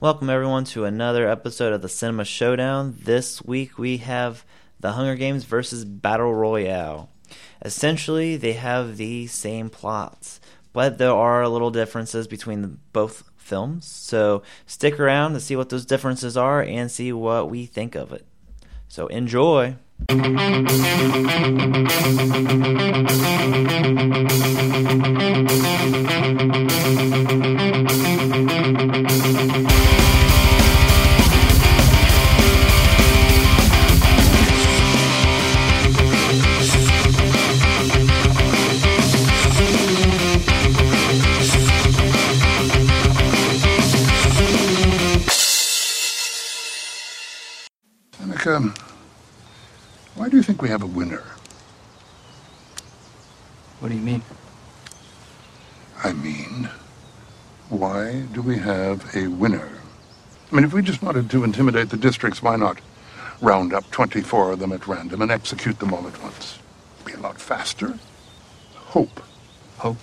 Welcome, everyone, to another episode of the Cinema Showdown. This week we have The Hunger Games versus Battle Royale. Essentially, they have the same plots, but there are little differences between both films. So stick around to see what those differences are and see what we think of it. So enjoy. Seneca, why do you think we have a winner? What do you mean? I mean, why do we have a winner? I mean, if we just wanted to intimidate the districts, why not round up 24 of them at random and execute them all at once? Be a lot faster. Hope. Hope?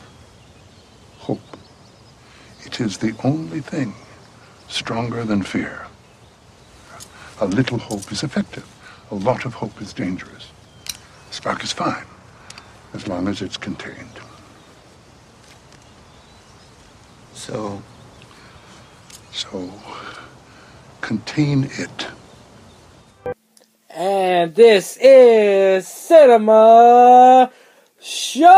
Hope. It is the only thing stronger than fear. A little hope is effective. A lot of hope is dangerous. Spark is fine, as long as it's contained. So, So, contain it. And this is Cinema Showdown!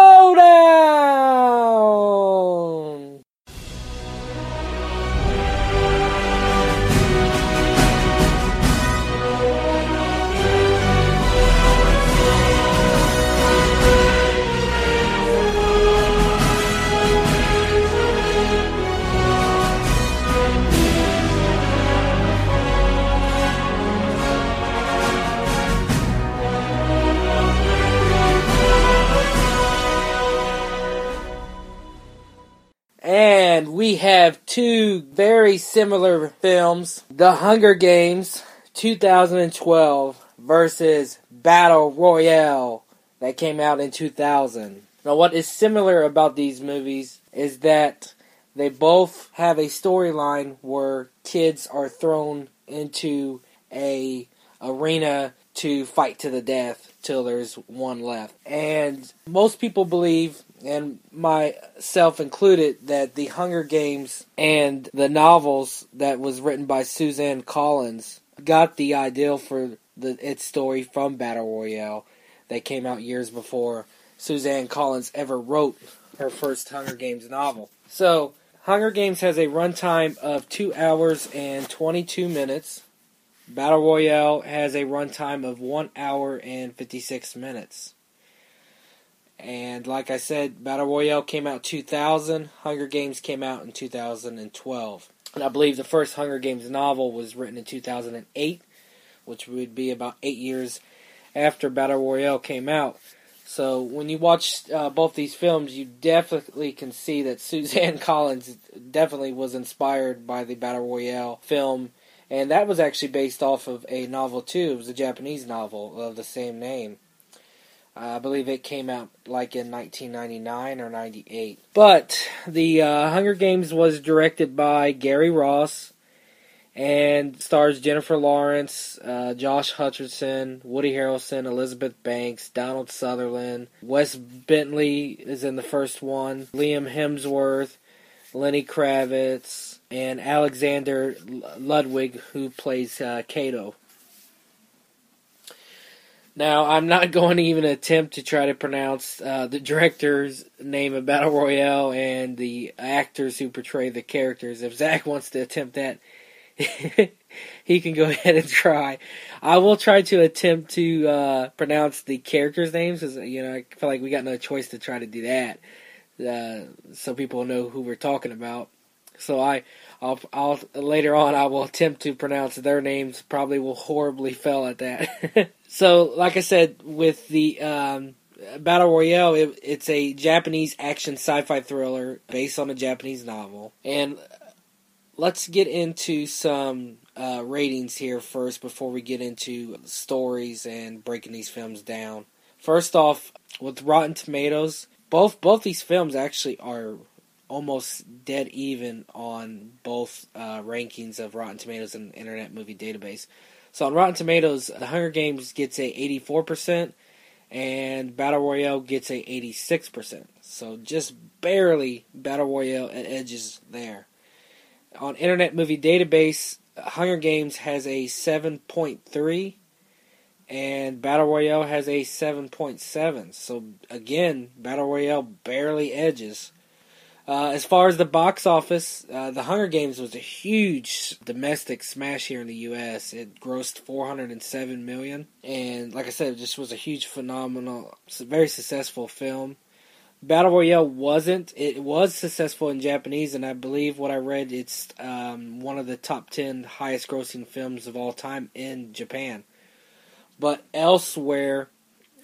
And we have two very similar films The Hunger Games 2012 versus Battle Royale that came out in 2000. Now, what is similar about these movies is that they both have a storyline where kids are thrown into a arena to fight to the death till there's one left. And most people believe, and myself included, that the Hunger Games and the novels that was written by Suzanne Collins got the ideal for the its story from Battle Royale that came out years before Suzanne Collins ever wrote her first Hunger Games novel. So, Hunger Games has a runtime of 2 hours and 22 minutes. Battle Royale has a runtime of 1 hour and 56 minutes. And like I said, Battle Royale came out 2000, Hunger Games came out in 2012. And I believe the first Hunger Games novel was written in 2008, which would be about 8 years after Battle Royale came out. So when you watch uh, both these films, you definitely can see that Suzanne Collins definitely was inspired by the Battle Royale film and that was actually based off of a novel too. It was a Japanese novel of the same name. I believe it came out like in 1999 or 98. But the uh, Hunger Games was directed by Gary Ross and stars Jennifer Lawrence, uh, Josh Hutcherson, Woody Harrelson, Elizabeth Banks, Donald Sutherland, Wes Bentley is in the first one, Liam Hemsworth, Lenny Kravitz, and Alexander Ludwig, who plays uh, Cato. Now, I'm not going to even attempt to try to pronounce uh, the director's name of Battle Royale and the actors who portray the characters. If Zach wants to attempt that, he can go ahead and try. I will try to attempt to uh, pronounce the characters' names, because you know I feel like we got no choice to try to do that, uh, so people know who we're talking about. So I, I'll, I'll later on I will attempt to pronounce their names. Probably will horribly fail at that. so, like I said, with the um, Battle Royale, it, it's a Japanese action sci-fi thriller based on a Japanese novel. And let's get into some uh, ratings here first before we get into stories and breaking these films down. First off, with Rotten Tomatoes, both both these films actually are almost dead even on both uh, rankings of Rotten Tomatoes and Internet Movie Database. So on Rotten Tomatoes, The Hunger Games gets a 84%, and Battle Royale gets a 86%. So just barely Battle Royale at edges there. On Internet Movie Database, Hunger Games has a 7.3 and Battle Royale has a 7.7. So again, Battle Royale barely edges. Uh, as far as the box office, uh, The Hunger Games was a huge domestic smash here in the U.S. It grossed 407 million, and like I said, it just was a huge, phenomenal, very successful film. Battle Royale wasn't. It was successful in Japanese, and I believe what I read, it's um, one of the top 10 highest grossing films of all time in Japan. But elsewhere,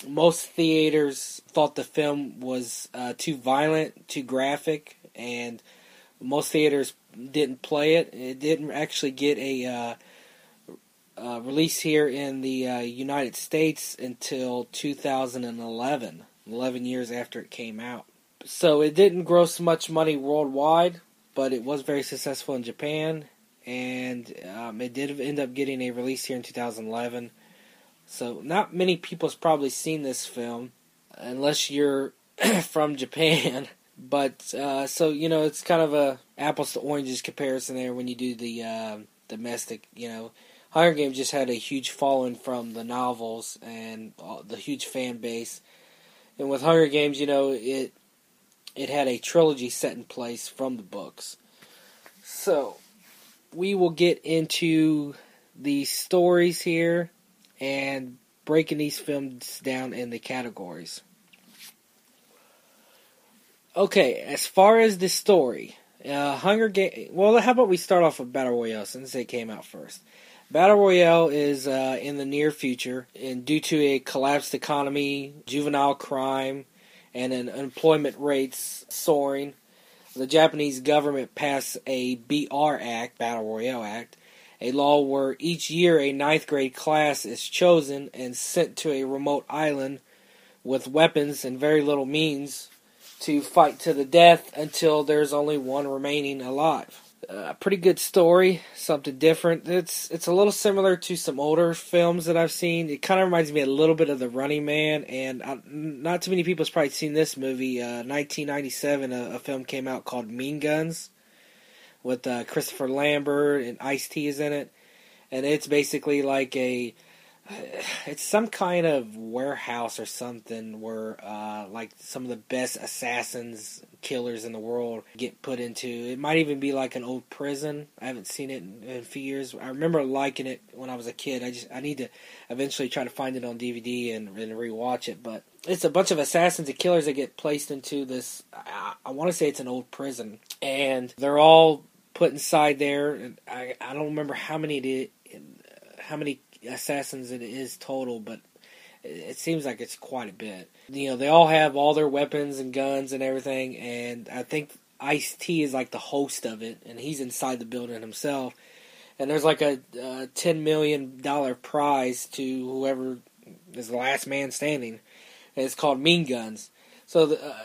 most theaters thought the film was uh, too violent, too graphic, and most theaters didn't play it. It didn't actually get a uh, uh, release here in the uh, United States until 2011, 11 years after it came out. So it didn't gross much money worldwide, but it was very successful in Japan, and um, it did end up getting a release here in 2011. So not many people's probably seen this film, unless you're from Japan. But uh, so you know, it's kind of a apples to oranges comparison there when you do the uh, domestic. You know, Hunger Games just had a huge following from the novels and the huge fan base. And with Hunger Games, you know, it it had a trilogy set in place from the books. So we will get into the stories here and breaking these films down in the categories. Okay, as far as the story, uh, Hunger Game. Well, how about we start off with Battle Royale since it came out first. Battle Royale is uh, in the near future, and due to a collapsed economy, juvenile crime, and an unemployment rates soaring, the Japanese government passed a BR Act, Battle Royale Act, a law where each year a ninth grade class is chosen and sent to a remote island with weapons and very little means to fight to the death until there's only one remaining alive. A uh, pretty good story, something different. It's it's a little similar to some older films that I've seen. It kind of reminds me a little bit of The Running Man, and I, not too many people's probably seen this movie. Uh, 1997, a, a, film came out called Mean Guns with uh, Christopher Lambert and Ice T is in it, and it's basically like a it's some kind of warehouse or something where uh, like some of the best assassins killers in the world get put into. It might even be like an old prison. I haven't seen it in, in, a few years. I remember liking it when i was a kid. I just i need to eventually try to find it on dvd and, and rewatch it. But it's a bunch of assassins and killers that get placed into this i, I want to say it's an old prison. And they're all put inside there and i, I don't remember how many it is, how many assassins it is total, but it seems like it's quite a bit. You know, they all have all their weapons and guns and everything, and I think Ice T is like the host of it, and he's inside the building himself. And there's like a, a ten million dollar prize to whoever is the last man standing. And it's called Mean Guns. So the, uh,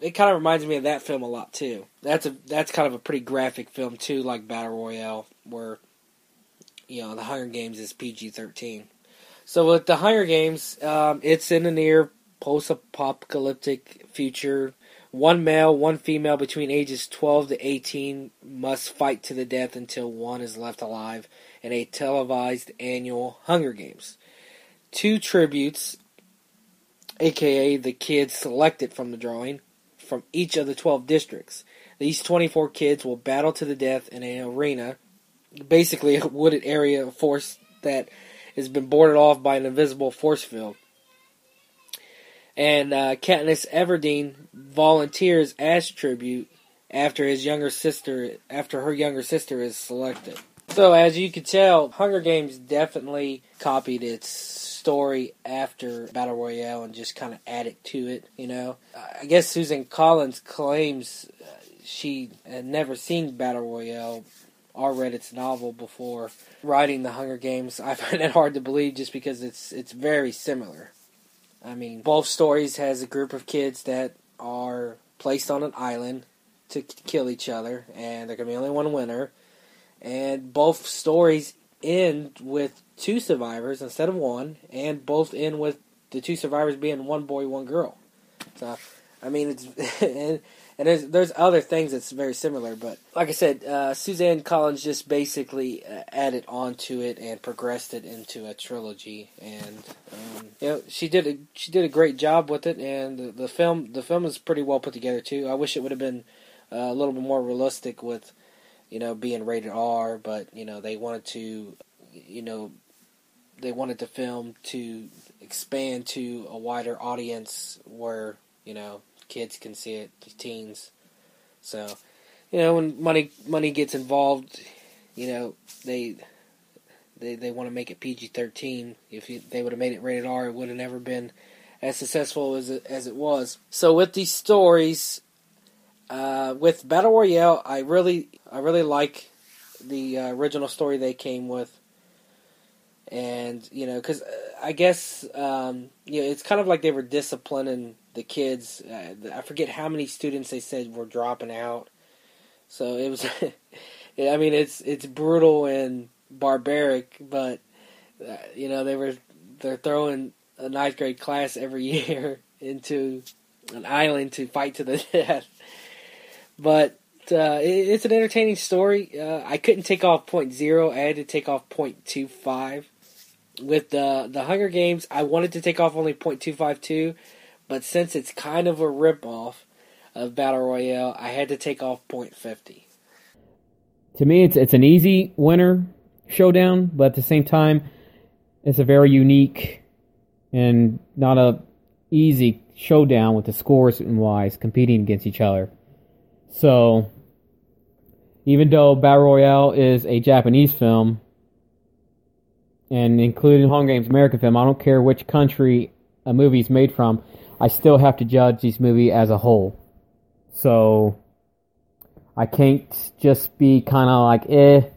it kind of reminds me of that film a lot too. That's a that's kind of a pretty graphic film too, like Battle Royale, where you know, the Hunger Games is PG 13. So with the Hunger Games, um, it's in a near post apocalyptic future. One male, one female between ages 12 to 18 must fight to the death until one is left alive in a televised annual Hunger Games. Two tributes, aka the kids selected from the drawing, from each of the 12 districts. These 24 kids will battle to the death in an arena basically a wooded area of force that has been boarded off by an invisible force field. And uh, Katniss Everdeen volunteers as tribute after his younger sister, after her younger sister is selected. So as you can tell, Hunger Games definitely copied its story after Battle Royale and just kind of add it to it. You know, I guess Susan Collins claims uh, she had never seen Battle Royale or read its novel before writing the Hunger Games. I find it hard to believe just because it's it's very similar. I mean, both stories has a group of kids that are placed on an island to kill each other, and there can be only one winner. And both stories end with two survivors instead of one, and both end with the two survivors being one boy, one girl. So, I mean, it's and, and there's there's other things that's very similar, but like I said, uh, Suzanne Collins just basically uh, added onto it and progressed it into a trilogy, and um, you know she did a she did a great job with it, and the, the film the film is pretty well put together too. I wish it would have been uh, a little bit more realistic with you know being rated R, but you know they wanted to you know they wanted the film to expand to a wider audience where you know kids can see it, teens. So, you know, when money money gets involved, you know they they they want to make it PG thirteen. If you, they would have made it rated R, it would have never been as successful as it, as it was. So with these stories, uh, with Battle Royale, I really I really like the uh, original story they came with. And you know because uh, i guess um, you know it's kind of like they were disciplining the kids. Uh, i forget how many students they said were dropping out. So it was i mean it's it's brutal and barbaric but uh, you know they were they're throwing a ninth grade class every year into an island to fight to the death but uh, it, it's an entertaining story. Uh, I couldn't take off point zero. I had to take off point two five with the the Hunger Games, I wanted to take off only .252, but since it's kind of a ripoff of Battle Royale, I had to take off .50. To me, it's it's an easy winner showdown, but at the same time, it's a very unique and not a easy showdown with the scores and wise competing against each other. So, even though Battle Royale is a Japanese film, and including Hunger Games American film, I don't care which country a movie is made from, I still have to judge this movie as a whole. So I can't just be kind of like, eh,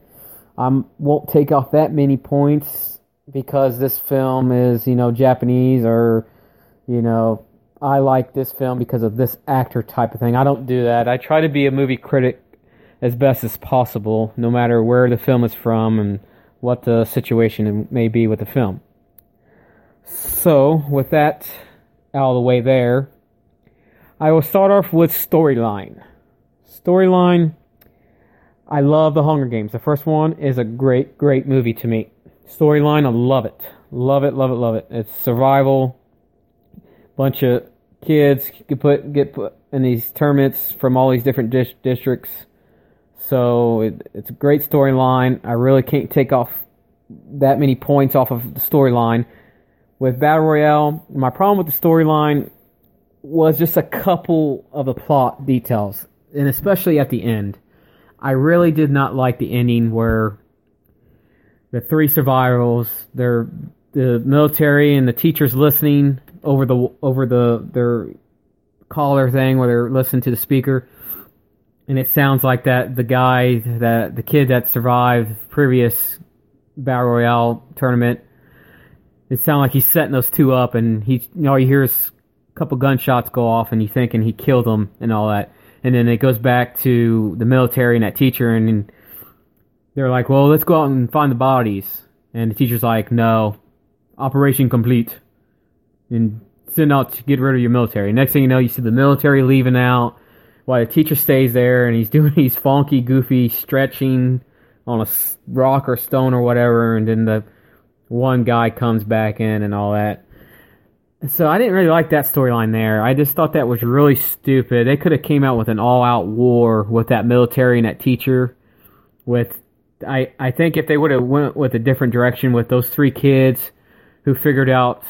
I won't take off that many points because this film is, you know, Japanese or, you know, I like this film because of this actor type of thing. I don't do that. I try to be a movie critic as best as possible, no matter where the film is from and what the situation may be with the film. So, with that out of the way there, I will start off with storyline. Storyline, I love The Hunger Games. The first one is a great, great movie to me. Storyline, I love it. Love it, love it, love it. It's survival. Bunch of kids get put get put in these tournaments from all these different dis- districts so it, it's a great storyline. I really can't take off that many points off of the storyline. With Battle Royale, my problem with the storyline was just a couple of the plot details, and especially at the end. I really did not like the ending where the three survivors, they're the military and the teachers listening over the over the their caller thing where they're listening to the speaker. And it sounds like that the guy that the kid that survived previous battle royale tournament it sounds like he's setting those two up and he you know, all you hear is a couple gunshots go off and you thinking he killed them and all that. And then it goes back to the military and that teacher and, and they're like well let's go out and find the bodies. And the teacher's like no operation complete and send out to get rid of your military next thing you know you see the military leaving out while the teacher stays there and he's doing these funky, goofy stretching on a rock or stone or whatever, and then the one guy comes back in and all that. So I didn't really like that storyline there. I just thought that was really stupid. They could have came out with an all-out war with that military and that teacher. With I I think if they would have went with a different direction with those three kids who figured out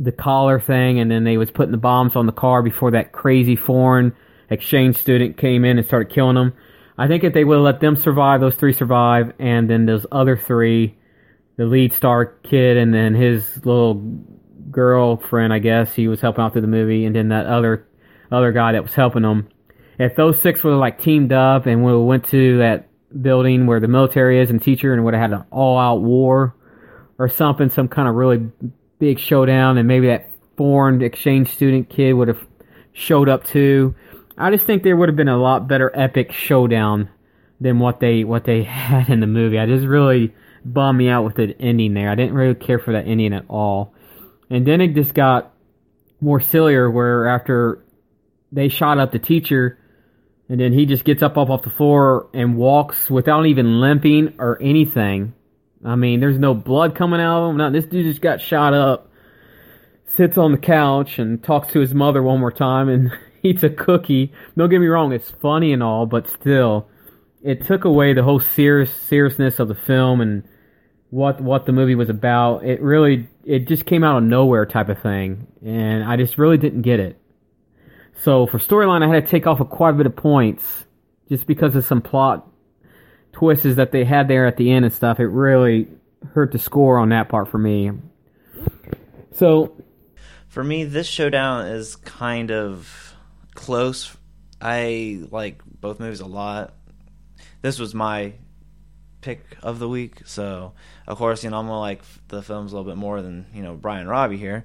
the collar thing and then they was putting the bombs on the car before that crazy foreign exchange student came in and started killing them. I think if they would have let them survive, those three survive, and then those other three, the lead star kid and then his little girlfriend, I guess he was helping out through the movie, and then that other other guy that was helping them. If those six have like teamed up and have went to that building where the military is and teacher and would have had an all out war or something, some kind of really big showdown, and maybe that foreign exchange student kid would have showed up too I just think there would have been a lot better epic showdown than what they what they had in the movie. I just really bummed me out with the ending there. I didn't really care for that ending at all. And then it just got more sillier where after they shot up the teacher and then he just gets up off the floor and walks without even limping or anything. I mean, there's no blood coming out of him. Not this dude just got shot up, sits on the couch and talks to his mother one more time and eats a cookie. Don't get me wrong, it's funny and all, but still, it took away the whole serious seriousness of the film and what what the movie was about. It really it just came out of nowhere type of thing, and I just really didn't get it. So for storyline, I had to take off a quite a bit of points just because of some plot twists that they had there at the end and stuff. It really hurt the score on that part for me. So for me, this showdown is kind of close. I like both movies a lot. This was my pick of the week, so of course, you know I'm gonna like the films a little bit more than you know Brian Robbie here.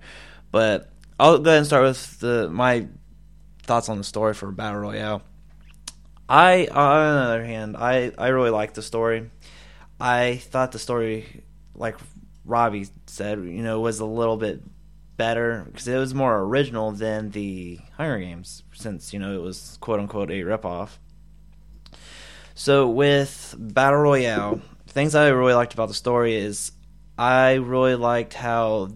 But I'll go ahead and start with the my thoughts on the story for Battle Royale. I, on the other hand, I, I really liked the story. I thought the story, like Robbie said, you know, was a little bit better because it was more original than the Hunger Games, since you know it was quote unquote a ripoff. So with Battle Royale, things I really liked about the story is I really liked how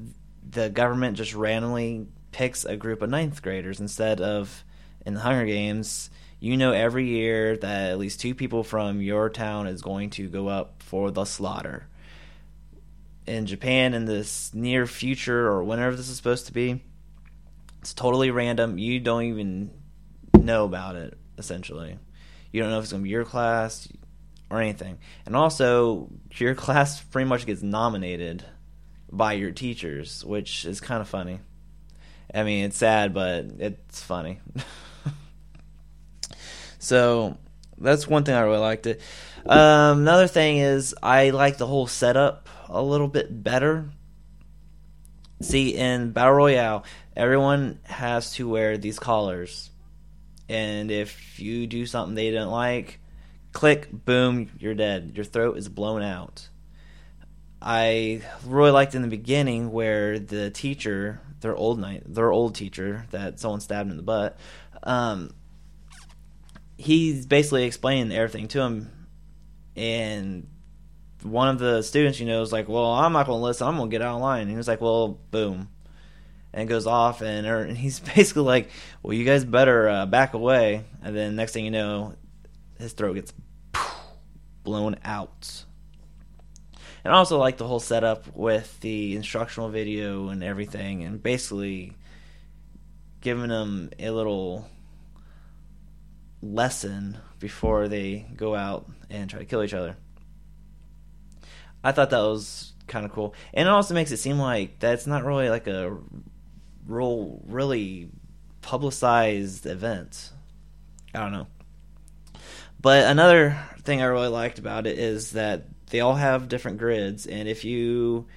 the government just randomly picks a group of ninth graders instead of in the Hunger Games. You know, every year that at least two people from your town is going to go up for the slaughter. In Japan, in this near future or whenever this is supposed to be, it's totally random. You don't even know about it, essentially. You don't know if it's going to be your class or anything. And also, your class pretty much gets nominated by your teachers, which is kind of funny. I mean, it's sad, but it's funny. so that's one thing I really liked it. Um, another thing is I like the whole setup a little bit better. See, in Battle Royale, everyone has to wear these collars. And if you do something they don't like, click, boom, you're dead. Your throat is blown out. I really liked in the beginning where the teacher, their old night, their old teacher that someone stabbed in the butt, um, he's basically explaining everything to him, and one of the students, you know, is like, "Well, I'm not going to listen. I'm going to get out of line." And he was like, "Well, boom," and goes off, and, er, and he's basically like, "Well, you guys better uh, back away." And then next thing you know, his throat gets blown out. And also like the whole setup with the instructional video and everything, and basically giving them a little lesson before they go out and try to kill each other. I thought that was kind of cool, and it also makes it seem like that's not really like a real, really publicized event. I don't know. But another thing I really liked about it is that they all have different grids, and if you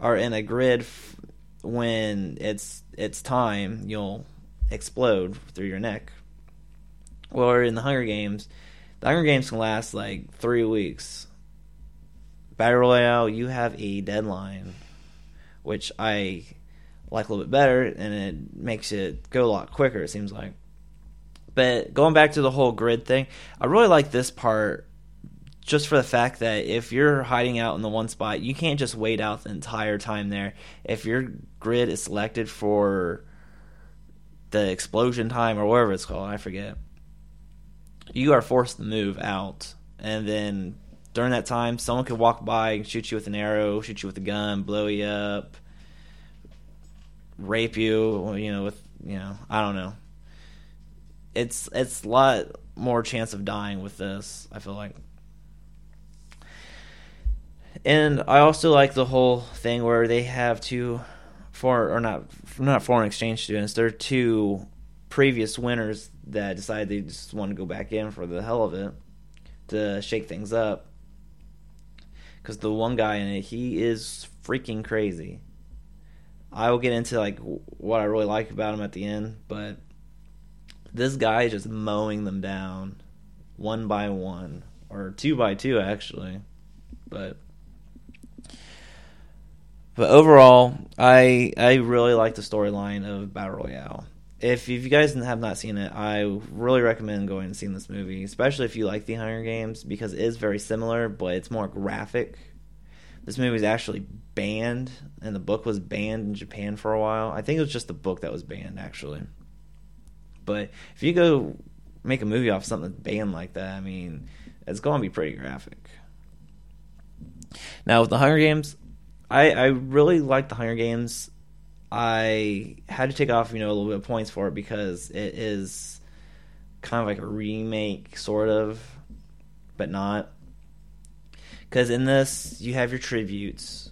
are in a grid f- when it's it's time, you'll explode through your neck. Or in the Hunger Games, the Hunger Games can last like three weeks. Battle Royale, you have a deadline, which I like a little bit better, and it makes it go a lot quicker. It seems like. But going back to the whole grid thing, I really like this part just for the fact that if you're hiding out in the one spot, you can't just wait out the entire time there. If your grid is selected for the explosion time or whatever it's called, I forget, you are forced to move out. And then during that time, someone could walk by and shoot you with an arrow, shoot you with a gun, blow you up, rape you, you know, with, you know, I don't know it's it's a lot more chance of dying with this. I feel like, and I also like the whole thing where they have two foreign or not not foreign exchange students. They're two previous winners that decided they just want to go back in for the hell of it to shake things up. Because the one guy in it, he is freaking crazy. I will get into like what I really like about him at the end, but This guy is just mowing them down one by one, or two by two, actually. But but overall, I I really like the storyline of Battle Royale. If, if you guys have not seen it, I really recommend going and seeing this movie, especially if you like the Hunger Games, because it is very similar, but it's more graphic. This movie is actually banned, and the book was banned in Japan for a while. I think it was just the book that was banned, actually. But if you go make a movie off something banned like that, I mean, it's going to be pretty graphic. Now, with the Hunger Games, I, I really like the Hunger Games. I had to take off, you know, a little bit of points for it because it is kind of like a remake, sort of, but not. Because in this, you have your tributes.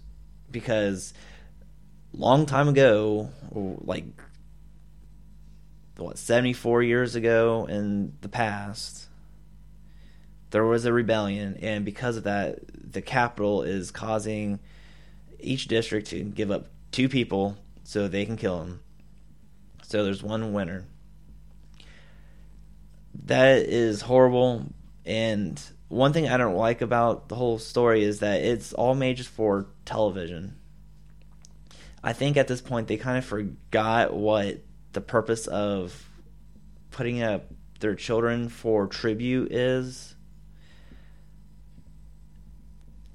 Because long time ago, like what seventy four years ago in the past, there was a rebellion, and because of that, the Capitol is causing each district to give up two people so they can kill him. So there's one winner. That is horrible. And one thing I don't like about the whole story is that it's all made just for television. I think at this point they kind of forgot what the purpose of putting up their children for tribute is.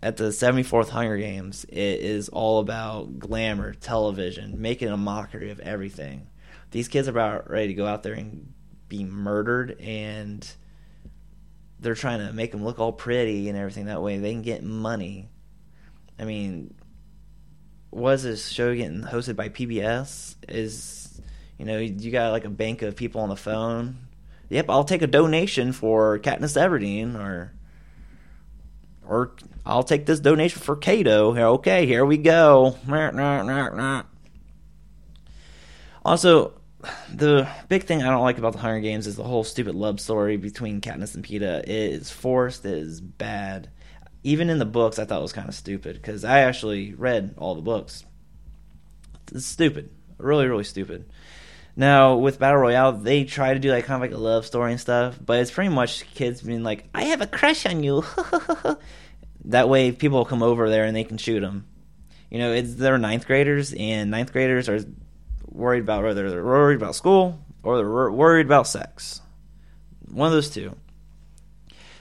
At the 74th Hunger Games, it is all about glamour, television, making a mockery of everything. These kids are about ready to go out there and be murdered, and they're trying to make them look all pretty and everything. That way they can get money. I mean, was this show getting hosted by PBS? Is you know you got like a bank of people on the phone? Yep, I'll take a donation for Katniss Everdeen, or or I'll take this donation for Cato. Okay, here we go. Also, the big thing I don't like about the Hunger Games is the whole stupid love story between Katniss and Peeta. It is forced. It is bad. Even in the books, I thought it was kind of stupid because I actually read all the books. It's stupid, really, really stupid. Now with Battle Royale, they try to do like kind of like a love story and stuff, but it's pretty much kids being like, "I have a crush on you." that way, people come over there and they can shoot them. You know, it's they're ninth graders, and ninth graders are worried about whether they're worried about school or they're worried about sex. One of those two.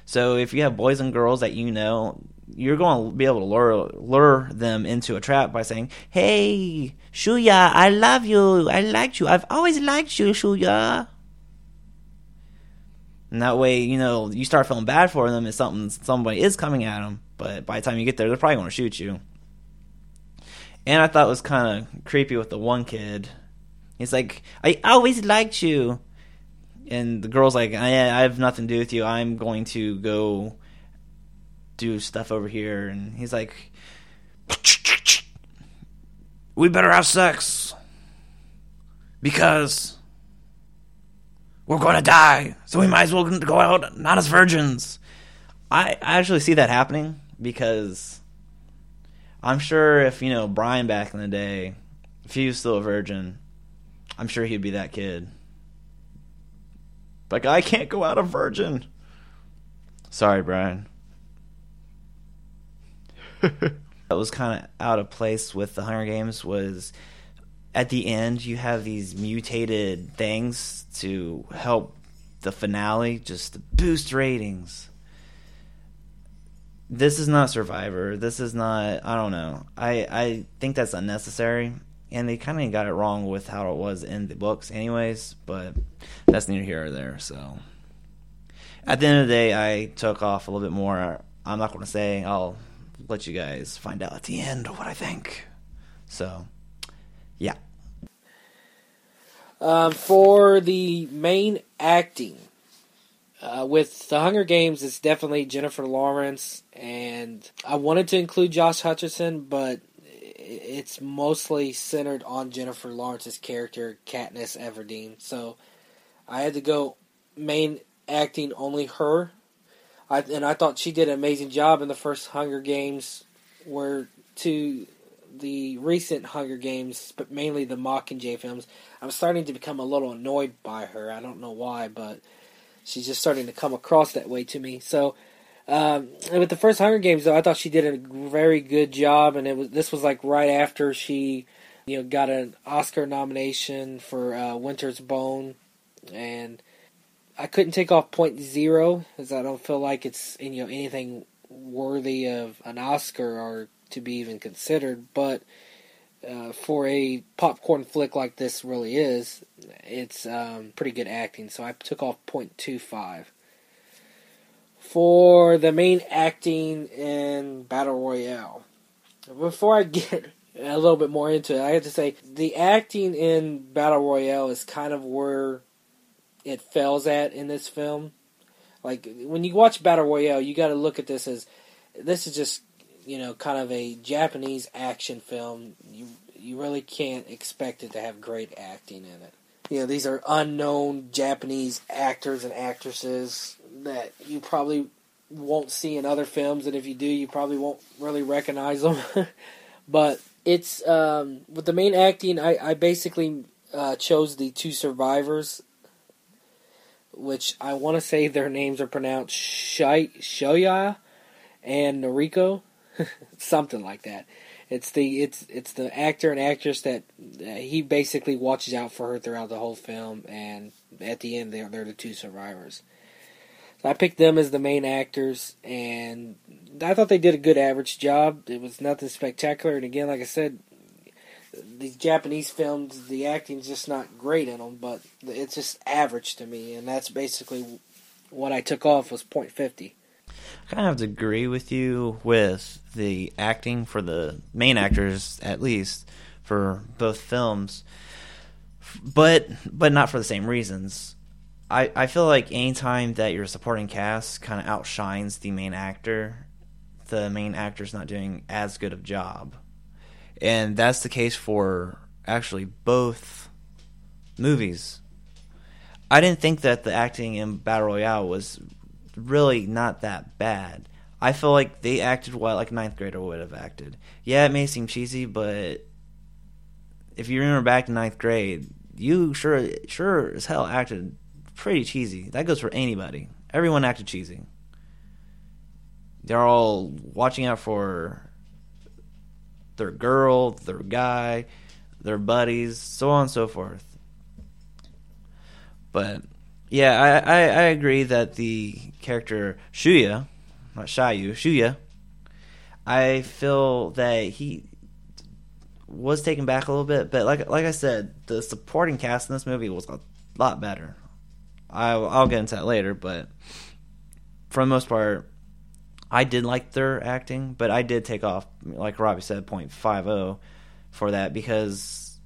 So if you have boys and girls that you know, you're going to be able to lure lure them into a trap by saying, "Hey, Shuya, I love you. I liked you. I've always liked you, Shuya." And that way, you know, you start feeling bad for them if something somebody is coming at them. But by the time you get there, they're probably going to shoot you. And I thought it was kind of creepy with the one kid. He's like, "I always liked you," and the girl's like, "I, I have nothing to do with you. I'm going to go do stuff over here." And he's like, "We better have sex because we're going to die. So we might as well go out not as virgins." I, I actually see that happening because I'm sure if you know Brian back in the day, if he was still a virgin, I'm sure he'd be that kid. Like I can't go out a virgin. Sorry, Brian. that was kind of out of place with the Hunger Games. Was at the end you have these mutated things to help the finale, just to boost ratings this is not Survivor. This is not. I don't know. I I think that's unnecessary, and they kind of got it wrong with how it was in the books, anyways. But that's neither here or there. So at the end of the day, I took off a little bit more. I'm not going to say. I'll let you guys find out at the end what I think. So, yeah. Um, for the main acting, uh, with the Hunger Games, it's definitely Jennifer Lawrence, and I wanted to include Josh Hutcherson, but it's mostly centered on Jennifer Lawrence's character, Katniss Everdeen. So I had to go main acting only her. I, and I thought she did an amazing job in the first Hunger Games, where to the recent Hunger Games, but mainly the Mockingjay films, I'm starting to become a little annoyed by her. I don't know why, but she's just starting to come across that way to me. So, um, with the first Hunger Games, though, I thought she did a very good job, and it was this was like right after she, you know, got an Oscar nomination for uh, Winter's Bone, and I couldn't take off point zero because I don't feel like it's you know anything worthy of an Oscar or to be even considered, but. Uh, for a popcorn flick like this really is, it's um, pretty good acting. So I took off point two five. For the main acting in Battle Royale, before I get a little bit more into it, I have to say the acting in Battle Royale is kind of where it fails at in this film. Like when you watch Battle Royale, you got to look at this as this is just you know, kind of a Japanese action film, you you really can't expect it to have great acting in it. You know, these are unknown Japanese actors and actresses that you probably won't see in other films, and if you do, you probably won't really recognize them. but it's um, with the main acting. I, I basically uh, chose the two survivors, which I want to say their names are pronounced Shai, Shoya and Noriko. something like that. It's the it's it's the actor and actress that uh, he basically watches out for her throughout the whole film, and at the end they're they're the two survivors. So I picked them as the main actors, and I thought they did a good average job. It was nothing spectacular, and again, like I said, these Japanese films, the acting's just not great in them, but it's just average to me, and that's basically what I took off was point fifty. I kind of agree with you with the acting for the main actors, at least for both films, but but not for the same reasons. I, I feel like anytime that your supporting cast kind of outshines the main actor, the main actor's not doing as good of job, and that's the case for actually both movies. I didn't think that the acting in Battle Royale was really not that bad. I feel like they acted well, like ninth grader would have acted. Yeah, it may seem cheesy, but if you remember back to ninth grade, you sure sure as hell acted pretty cheesy. That goes for anybody. Everyone acted cheesy. They're all watching out for their girl, their guy, their buddies, so on and so forth. But yeah, I, I, I agree that the character Shuya, not Shayu, Shuya, I feel that he was taken back a little bit, but like like I said, the supporting cast in this movie was a lot better. I'll, I'll get into that later, but for the most part, I did like their acting, but I did take off, like Robbie said, 0.50 for that because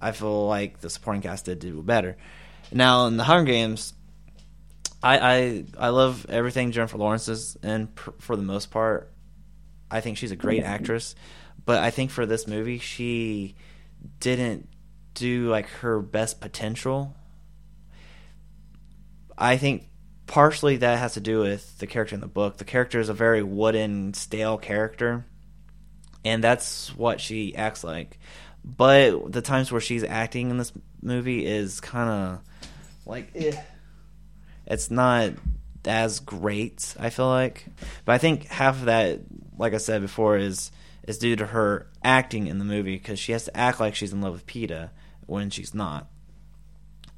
I feel like the supporting cast did do better. Now in the Hunger Games, I I, I love everything Jennifer Lawrence is, and pr- for the most part, I think she's a great actress. But I think for this movie, she didn't do like her best potential. I think partially that has to do with the character in the book. The character is a very wooden, stale character, and that's what she acts like. But the times where she's acting in this movie is kind of like eh. it's not as great. I feel like, but I think half of that, like I said before, is is due to her acting in the movie because she has to act like she's in love with Peeta when she's not.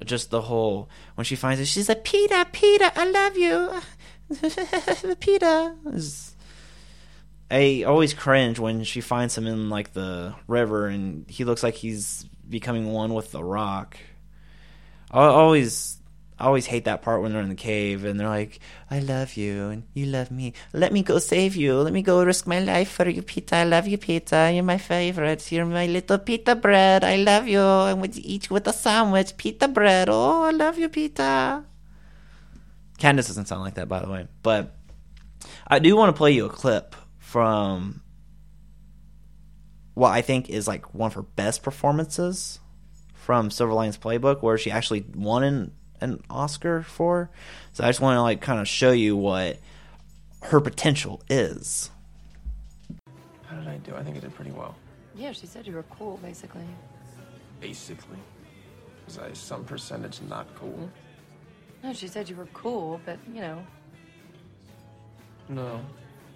Just the whole when she finds it, she's like Peeta, Peeta, I love you, Peeta. Is, I always cringe when she finds him in like the river and he looks like he's becoming one with the rock. I always I always hate that part when they're in the cave and they're like, I love you and you love me. Let me go save you. Let me go risk my life for you, Peeta. I love you, Peeta. You're my favorite. You're my little pita bread. I love you. And would eat you with a sandwich. Pita bread. Oh, I love you, Peeta. Katniss doesn't sound like that, by the way. But I do want to play you a clip from what I think is like one of her best performances from Silver Linings Playbook, where she actually won an, an Oscar for. So I just want to like kind of show you what her potential is. How did I do? I think I did pretty well. Yeah, she said you were cool, basically. Basically. Was I some percentage not cool? No, she said you were cool, but, you know, No,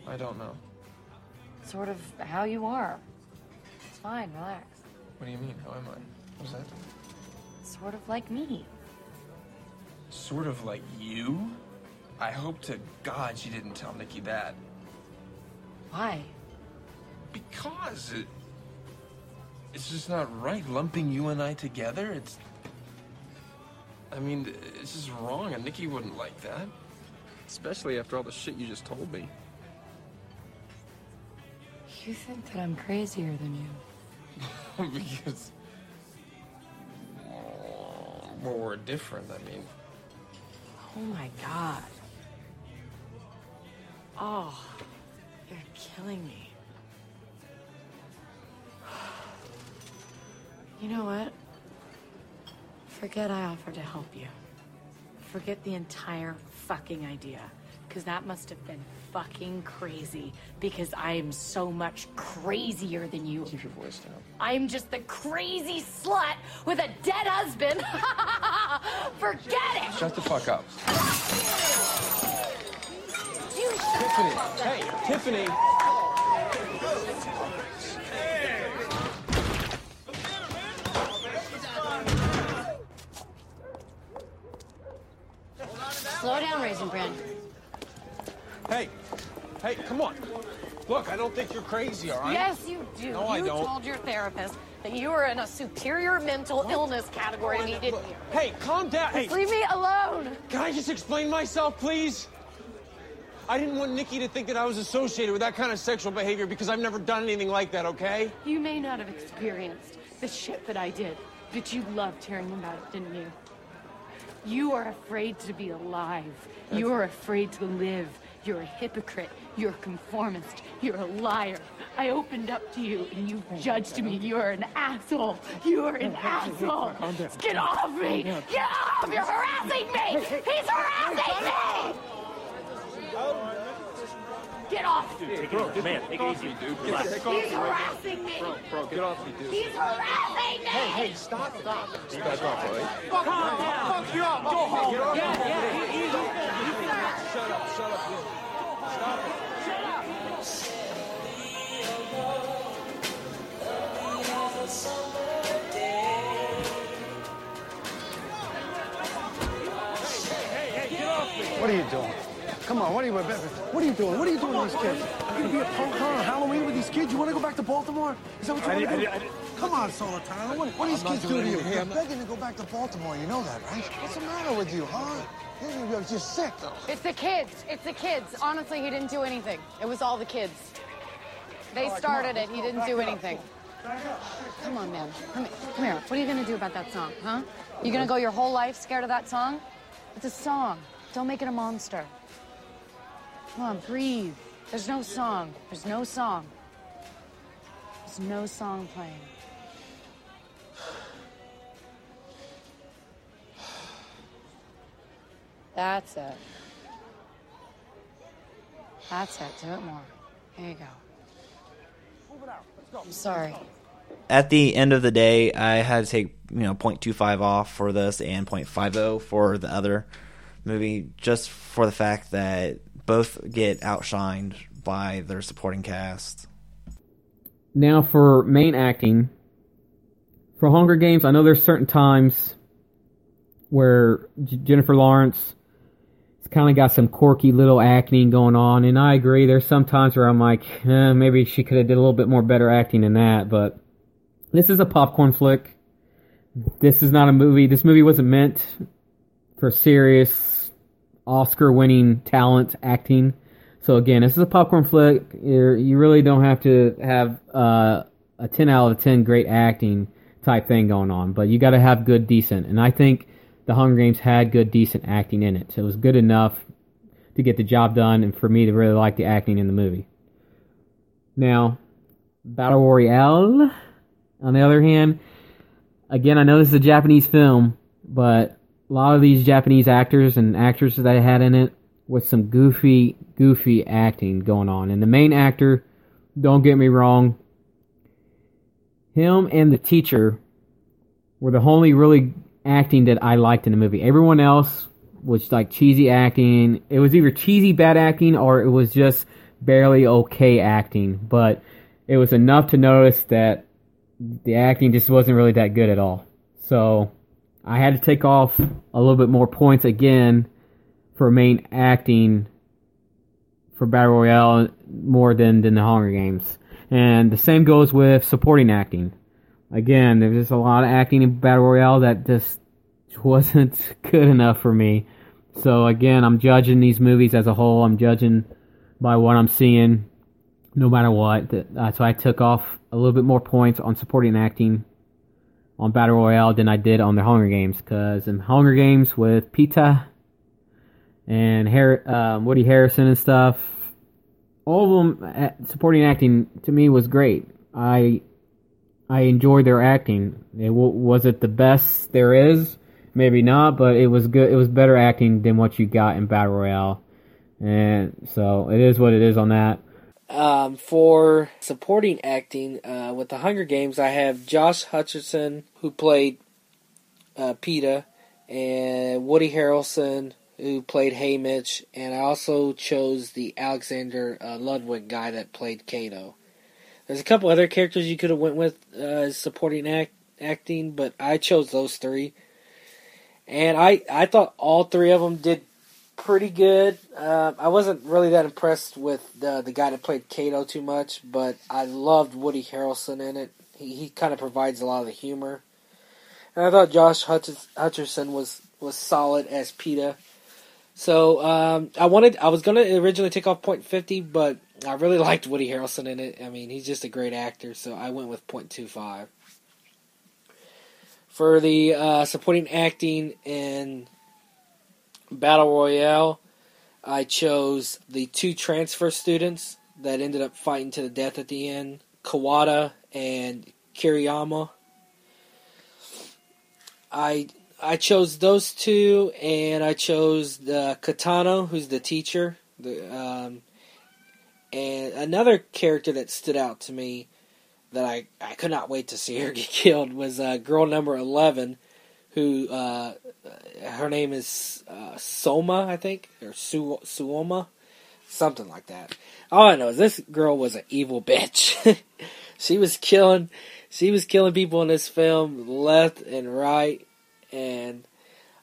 I don't know. sort of how you are. It's fine, relax. What do you mean? How am I? What's that? Sort of like me. Sort of like you? I hope to God she didn't tell Nikki that. Why? Because it, it's just not right lumping you and I together. It's. I mean, it's just wrong, and Nikki wouldn't like that. Especially after all the shit you just told me. You think that I'm crazier than you. because. Well, we're different, I mean. Oh my god. Oh, you're killing me. You know what? Forget I offered to help you. Forget the entire fucking idea. Because that must have been fucking crazy. Because I am so much crazier than you. Keep your voice down. I'm just the crazy slut with a dead husband. Forget it! Shut the fuck up. You Tiffany! Hey, Tiffany! Slow down, Raisin Bran. Hey, come on. Look, I don't think you're crazy, all right? Yes, you do. No, I don't. told your therapist that you were in a superior mental illness category to me, didn't you? Hey, calm down. Hey, Leave me alone. can I just explain myself, please? I didn't want Nikki to think that I was associated with that kind of sexual behavior because I've never done anything like that, okay? You may not have experienced the shit that I did, but you loved hearing about it, didn't you? You are afraid to be alive. You are afraid to live. You're a hypocrite. You're a conformist. You're a liar. I opened up to you and you judged me. You're an asshole. You're an asshole. Get off me! Get off! You're harassing me! He's harassing me! Get off! Man, take it easy, dude. Relax. He's harassing me! Bro, get off me, dude. He's harassing me! Hey, hey, stop, stop. You guys off, right? Fuck you up. Go home. Yeah, yeah. Shut up, shut up. What are you doing? Come on, what are you, what are you doing? What are you doing with these kids? You're gonna be a punk car on Halloween with these kids? You want to go back to Baltimore? Is that what you want to do? Come on, Solitano. What, what do these kids doing to you? You're begging to go back to Baltimore. You know that, right? What's the matter with you, huh? You're, you're just sick. It's the kids. It's the kids. Honestly, he didn't do anything. It was all the kids. They started it. He didn't do anything. Come on, man. Come here. Come here. What are you gonna do about that song, huh? You gonna go your whole life scared of that song? It's a song. Don't make it a monster. Come on, breathe. There's no song. There's no song. There's no song playing. That's it. That's it. Do it more. Here you go. I'm sorry. At the end of the day, I had to take you know 0.25 off for this and 0.50 for the other movie, just for the fact that both get outshined by their supporting cast. Now for main acting. For Hunger Games, I know there's certain times where Jennifer Lawrence has kind of got some quirky little acting going on, and I agree. There's some times where I'm like, eh, maybe she could have did a little bit more better acting than that. But this is a popcorn flick. This is not a movie. This movie wasn't meant for serious Oscar-winning talent acting. So again, this is a popcorn flick. You're, you really don't have to have uh, a 10 out of 10 great acting type thing going on, but you got to have good, decent. And I think the Hunger Games had good, decent acting in it. So it was good enough to get the job done and for me to really like the acting in the movie. Now, Battle Royale, on the other hand, again, I know this is a Japanese film, but a lot of these Japanese actors and actresses that I had in it with some goofy, goofy acting going on. And the main actor, don't get me wrong, him and the teacher were the only really acting that I liked in the movie. Everyone else was like cheesy acting. It was either cheesy bad acting or it was just barely okay acting. But it was enough to notice that the acting just wasn't really that good at all. So I had to take off a little bit more points again for main acting for Battle Royale more than, than the Hunger Games. And the same goes with supporting acting. Again, there's just a lot of acting in Battle Royale that just wasn't good enough for me. So again, I'm judging these movies as a whole. I'm judging by what I'm seeing, no matter what. So I took off a little bit more points on supporting acting on Battle Royale than I did on the Hunger Games. Because in Hunger Games with Peeta and Har- um, Woody Harrelson and stuff, all of them uh, supporting acting to me was great. I I enjoyed their acting. It was it the best there is? Maybe not, but it was good. It was better acting than what you got in Battle Royale, and so it is what it is on that. Um, for supporting acting uh, with the Hunger Games, I have Josh Hutcherson who played uh, Peeta, and Woody Harrelson who played Haymitch, and I also chose the Alexander uh, Ludwig guy that played Cato. There's a couple other characters you could have went with uh, supporting act, acting, but I chose those three, and I I thought all three of them did pretty good. Uh, I wasn't really that impressed with the the guy that played Cato too much, but I loved Woody Harrelson in it. He he kind of provides a lot of the humor, and I thought Josh Hutcherson was was solid as Peeta. So um, I wanted, I was gonna originally take off point fifty, but I really liked Woody Harrelson in it. I mean, he's just a great actor, so I went with point two five. For the uh, supporting acting in Battle Royale, I chose the two transfer students that ended up fighting to the death at the end, Kawada and Kiriyama. I I chose those two, and I chose the Kitano, who's the teacher, the um, and another character that stood out to me that I, I could not wait to see her get killed was uh, girl number eleven, who uh, her name is uh, Soma, I think, or Su- Suoma, something like that. All I know is this girl was an evil bitch. she was killing, she was killing people in this film left and right and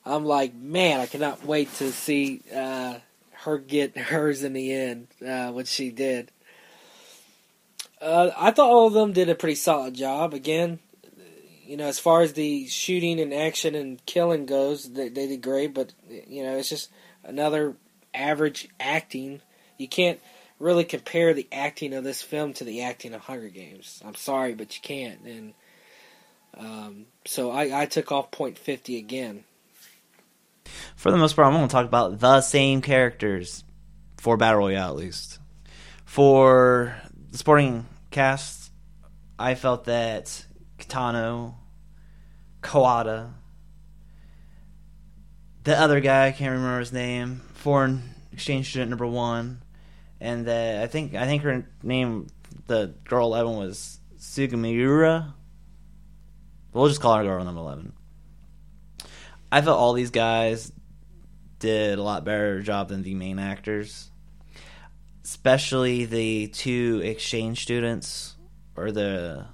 I'm like, man, I cannot wait to see uh, her get hers in the end, uh, what she did. Uh, I thought all of them did a pretty solid job. Again, you know, as far as the shooting and action and killing goes, they, they did great. But you know, it's just another average acting. You can't really compare the acting of this film to the acting of Hunger Games. I'm sorry, but you can't. And um, so I, I took off point fifty again. For the most part, I'm going to talk about the same characters for Battle Royale, at least. For the sporting cast, I felt that Kitano, Kawada, the other guy, I can't remember his name, foreign exchange student number one, and that I think I think her name, the girl eleven was Sugimiura. We'll just call her girl number 11. I felt all these guys did a lot better job than the main actors. Especially the two exchange students or the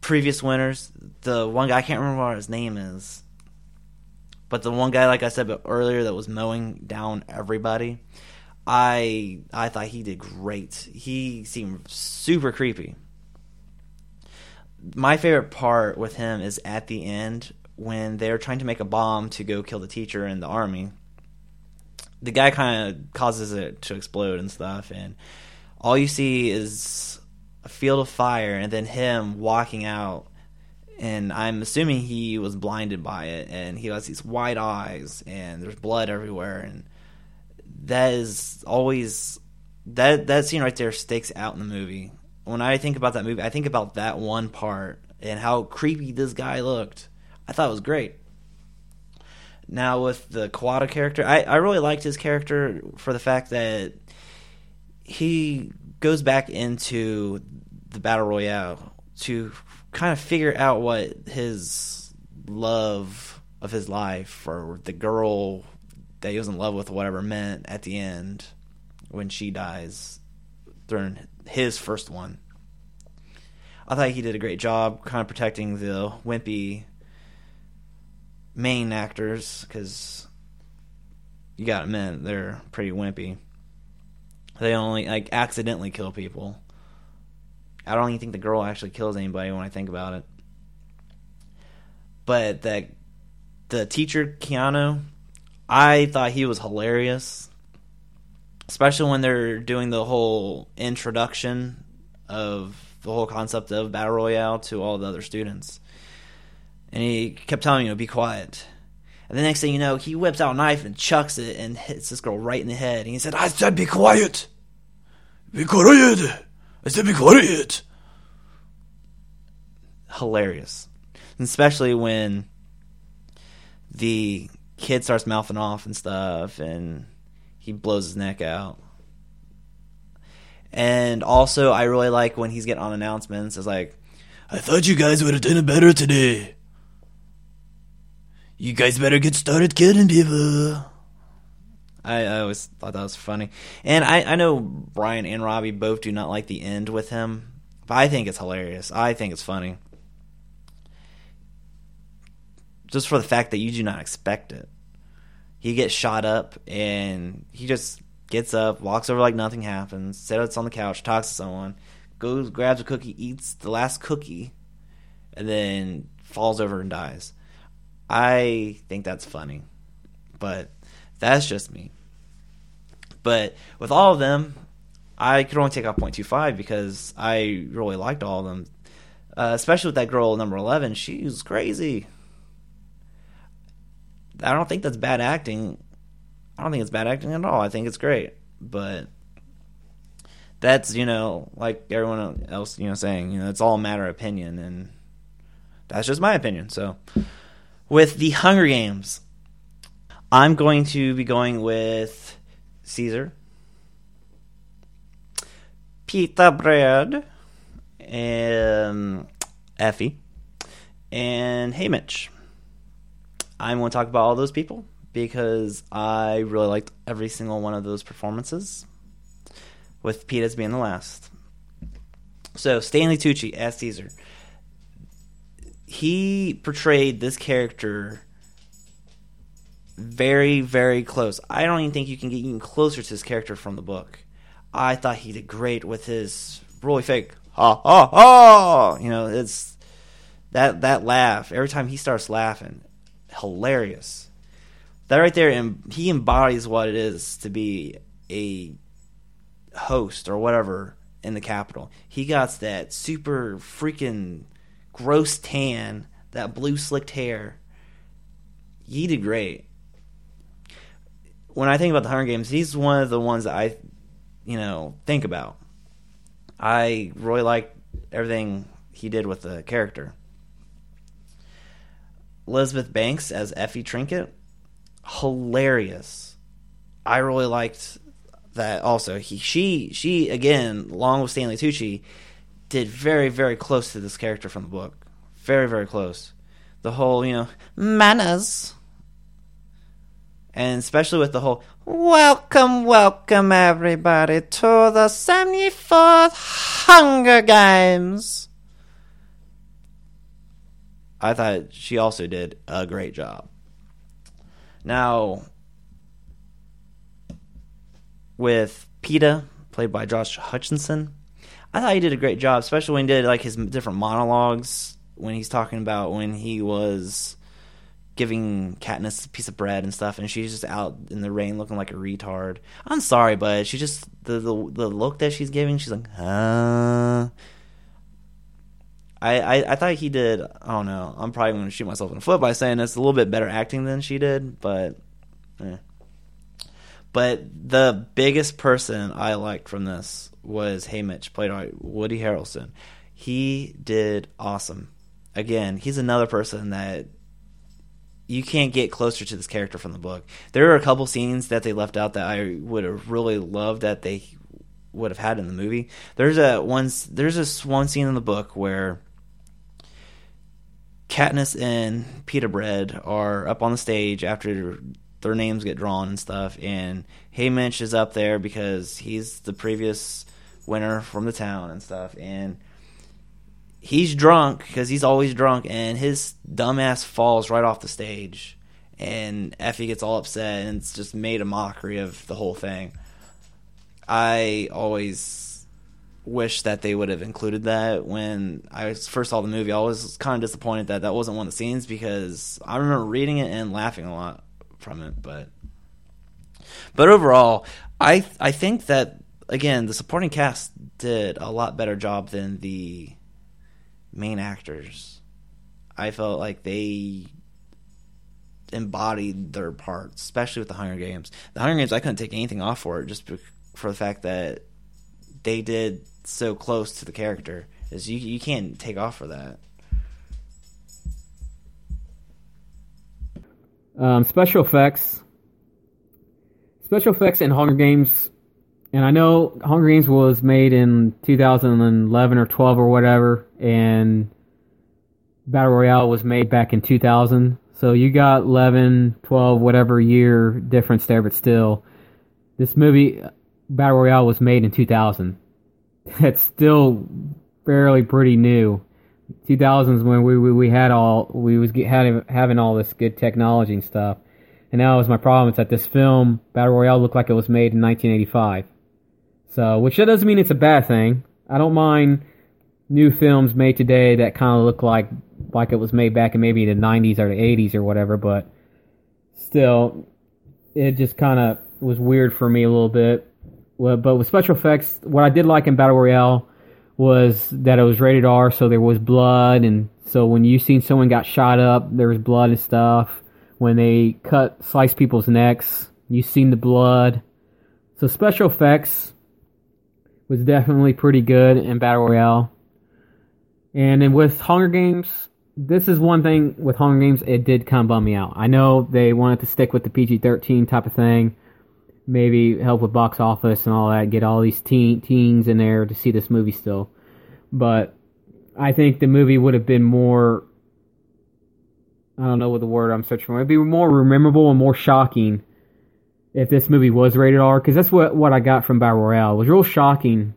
previous winners. The one guy I can't remember what his name is. But the one guy, like I said earlier, that was mowing down everybody, I I thought he did great. He seemed super creepy my favorite part with him is at the end when they're trying to make a bomb to go kill the teacher in the army. The guy kind of causes it to explode and stuff, and all you see is field of fire, and then him walking out. And I'm assuming he was blinded by it, and he has these wide eyes, and there's blood everywhere, and that is always that that scene right there sticks out in the movie when I think about that movie, I think about that one part and how creepy this guy looked. I thought it was great. Now with the Kawada character, I, I really liked his character for the fact that he goes back into the battle royale to kind of figure out what his love of his life or the girl that he was in love with, whatever, meant at the end when she dies during his first one. I thought he did a great job kind of protecting the wimpy main actors because you got to admit they're pretty wimpy. They only like accidentally kill people. I don't even think the girl actually kills anybody when I think about it. But that the teacher Kitano, I thought he was hilarious, especially when they're doing the whole introduction of the whole concept of battle royale to all the other students. And he kept telling you, "Be quiet." And the next thing you know, he whips out a knife and chucks it and hits this girl right in the head. And he said, "I said, be quiet, be quiet." I said, be quiet. Hilarious, especially when the kid starts mouthing off and stuff, and he blows his neck out. And also, I really like when he's getting on announcements. It's like, I thought you guys would have done it better today. You guys better get started killing people. I, I always thought that was funny. And I, I know Brian and Robbie both do not like the end with him, but I think it's hilarious. I think it's funny. Just for the fact that you do not expect it. He gets shot up and he just gets up, walks over like nothing happens, sits on the couch, talks to someone, goes, grabs a cookie, eats the last cookie, and then falls over and dies. I think that's funny, but that's just me. But with all of them, I could only take off 0.25 because I really liked all of them. Uh, especially with that girl number 11, she's crazy. I don't think that's bad acting. I don't think it's bad acting at all. I think it's great. But that's, you know, like everyone else, you know, saying, you know, it's all a matter of opinion and that's just my opinion. So with the Hunger Games, I'm going to be going with Caesar, Pita Bread, and Effie, and Haymitch. I'm going to talk about all those people because I really liked every single one of those performances, with Pita's being the last. So, Stanley Tucci as Caesar. He portrayed this character very, very close. I don't even think you can get even closer to this character from the book. I thought he did great with his really fake ha ha ha. You know, it's that that laugh every time he starts laughing, hilarious. That right there, and he embodies what it is to be a host or whatever in the Capitol. He got that super freaking gross tan, that blue slicked hair. He did great when I think about the Hunger Games, he's one of the ones that I, you know, think about. I really liked everything he did with the character. Elizabeth Banks as Effie Trinket, hilarious. I really liked that. Also, he, she, she again, along with Stanley Tucci, did very, very close to this character from the book. Very, very close. The whole, you know, manners and especially with the whole welcome, welcome everybody to the 74th Hunger Games. I thought she also did a great job. Now, with Peeta, played by Josh Hutcherson, I thought he did a great job, especially when he did like his different monologues when he's talking about when he was giving Katniss a piece of bread and stuff, and she's just out in the rain looking like a retard. I'm sorry, but she just the the, the look that she's giving, she's like, huh. I, I, I thought he did. I don't know. I'm probably going to shoot myself in the foot by saying it's a little bit better acting than she did, but, eh. But the biggest person I liked from this was Haymitch, played by Woody Harrelson. He did awesome. Again, he's another person that you can't get closer to this character from the book. There are a couple scenes that they left out that I would have really loved that they would have had in the movie. There's a one there's this one scene in the book where Katniss and Pita Bread are up on the stage after their names get drawn and stuff, and Haymitch is up there because he's the previous winner from the town and stuff, and he's drunk because he's always drunk, and his dumbass falls right off the stage, and Effie gets all upset, and it's just made a mockery of the whole thing. I always wish that they would have included that when I first saw the movie. I was kind of disappointed that that wasn't one of the scenes because I remember reading it and laughing a lot from it. But but overall, I I think that again the supporting cast did a lot better job than the main actors. I felt like they embodied their parts, especially with the Hunger Games. The Hunger Games, I couldn't take anything off for it just for the fact that they did so close to the character. Is you you can't take off for that. Um, special effects, special effects in Hunger Games, and I know Hunger Games was made in 2011 or 12 or whatever, and Battle Royale was made back in 2000. So you got 11, 12, whatever year difference there, but still, this movie Battle Royale was made in 2000. That's still fairly pretty new. 2000s when we, we, we had all we was get, had, having all this good technology and stuff. And that was my problem. Is that this film Battle Royale looked like it was made in 1985. So, which that doesn't mean it's a bad thing. I don't mind new films made today that kind of look like like it was made back in maybe the 90s or the 80s or whatever. But still, it just kind of was weird for me a little bit. But with special effects, what I did like in Battle Royale was that it was rated R, so there was blood, and so when you seen someone got shot up, there was blood and stuff. When they cut, slice people's necks, you seen the blood. So special effects was definitely pretty good in Battle Royale. And then with Hunger Games, this is one thing with Hunger Games, it did kind of bum me out. I know they wanted to stick with the PG 13 type of thing, maybe help with box office and all that, get all these teen, teens in there to see this movie still. But I think the movie would have been more. I don't know what the word I'm searching for. It'd be more memorable and more shocking if this movie was rated R, because that's what what I got from Battle Royale. It was real shocking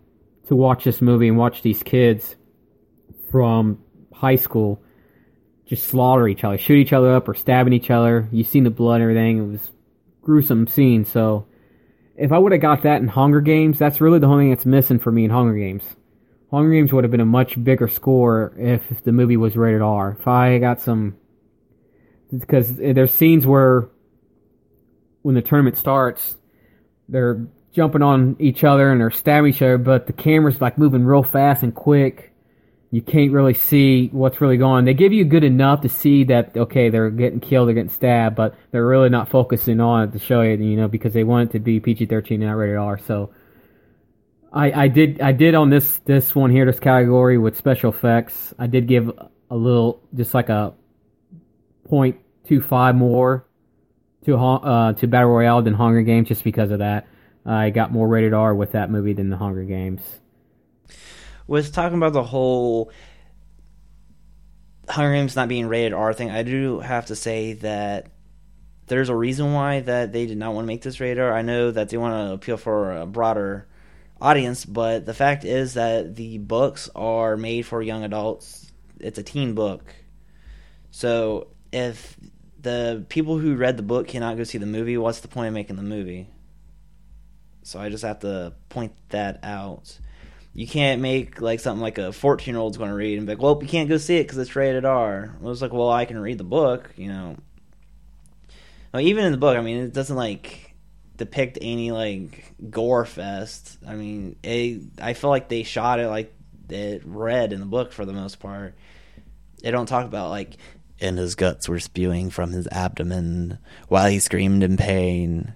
to watch this movie and watch these kids from high school just slaughter each other, shoot each other up, or stabbing each other. You seen the blood and everything. It was gruesome scene. So if I would have got that in Hunger Games, that's really the only thing that's missing for me in Hunger Games. Hunger Games would have been a much bigger score if the movie was rated R. If I got some, because there's scenes where when the tournament starts, they're jumping on each other and they're stabbing each other, but the camera's like moving real fast and quick you can't really see what's really going on. They give you good enough to see that okay, they're getting killed, they're getting stabbed, but they're really not focusing on it to show you, you know, because they want it to be PG thirteen and not rated R. So I, I did I did on this this one here, this category with special effects, I did give a little just like a point two five more to uh, to Battle Royale than Hunger Games just because of that. I got more rated R with that movie than the Hunger Games Was talking about the whole Hunger Games not being rated R thing, I do have to say that there's a reason why that they did not want to make this rated R. I know that they want to appeal for a broader audience, but the fact is that the books are made for young adults. It's a teen book. So if the people who read the book cannot go see the movie, what's the point of making the movie? So I just have to point that out you can't make like something like a 14 year old's going to read and be like, well, you can't go see it because it's rated R. It was like, well, I can read the book, you know. Even in the book, I mean, it doesn't like depict any like gore fest. I mean, it, I feel like they shot it like it read in the book for the most part. They don't talk about like and his guts were spewing from his abdomen while he screamed in pain.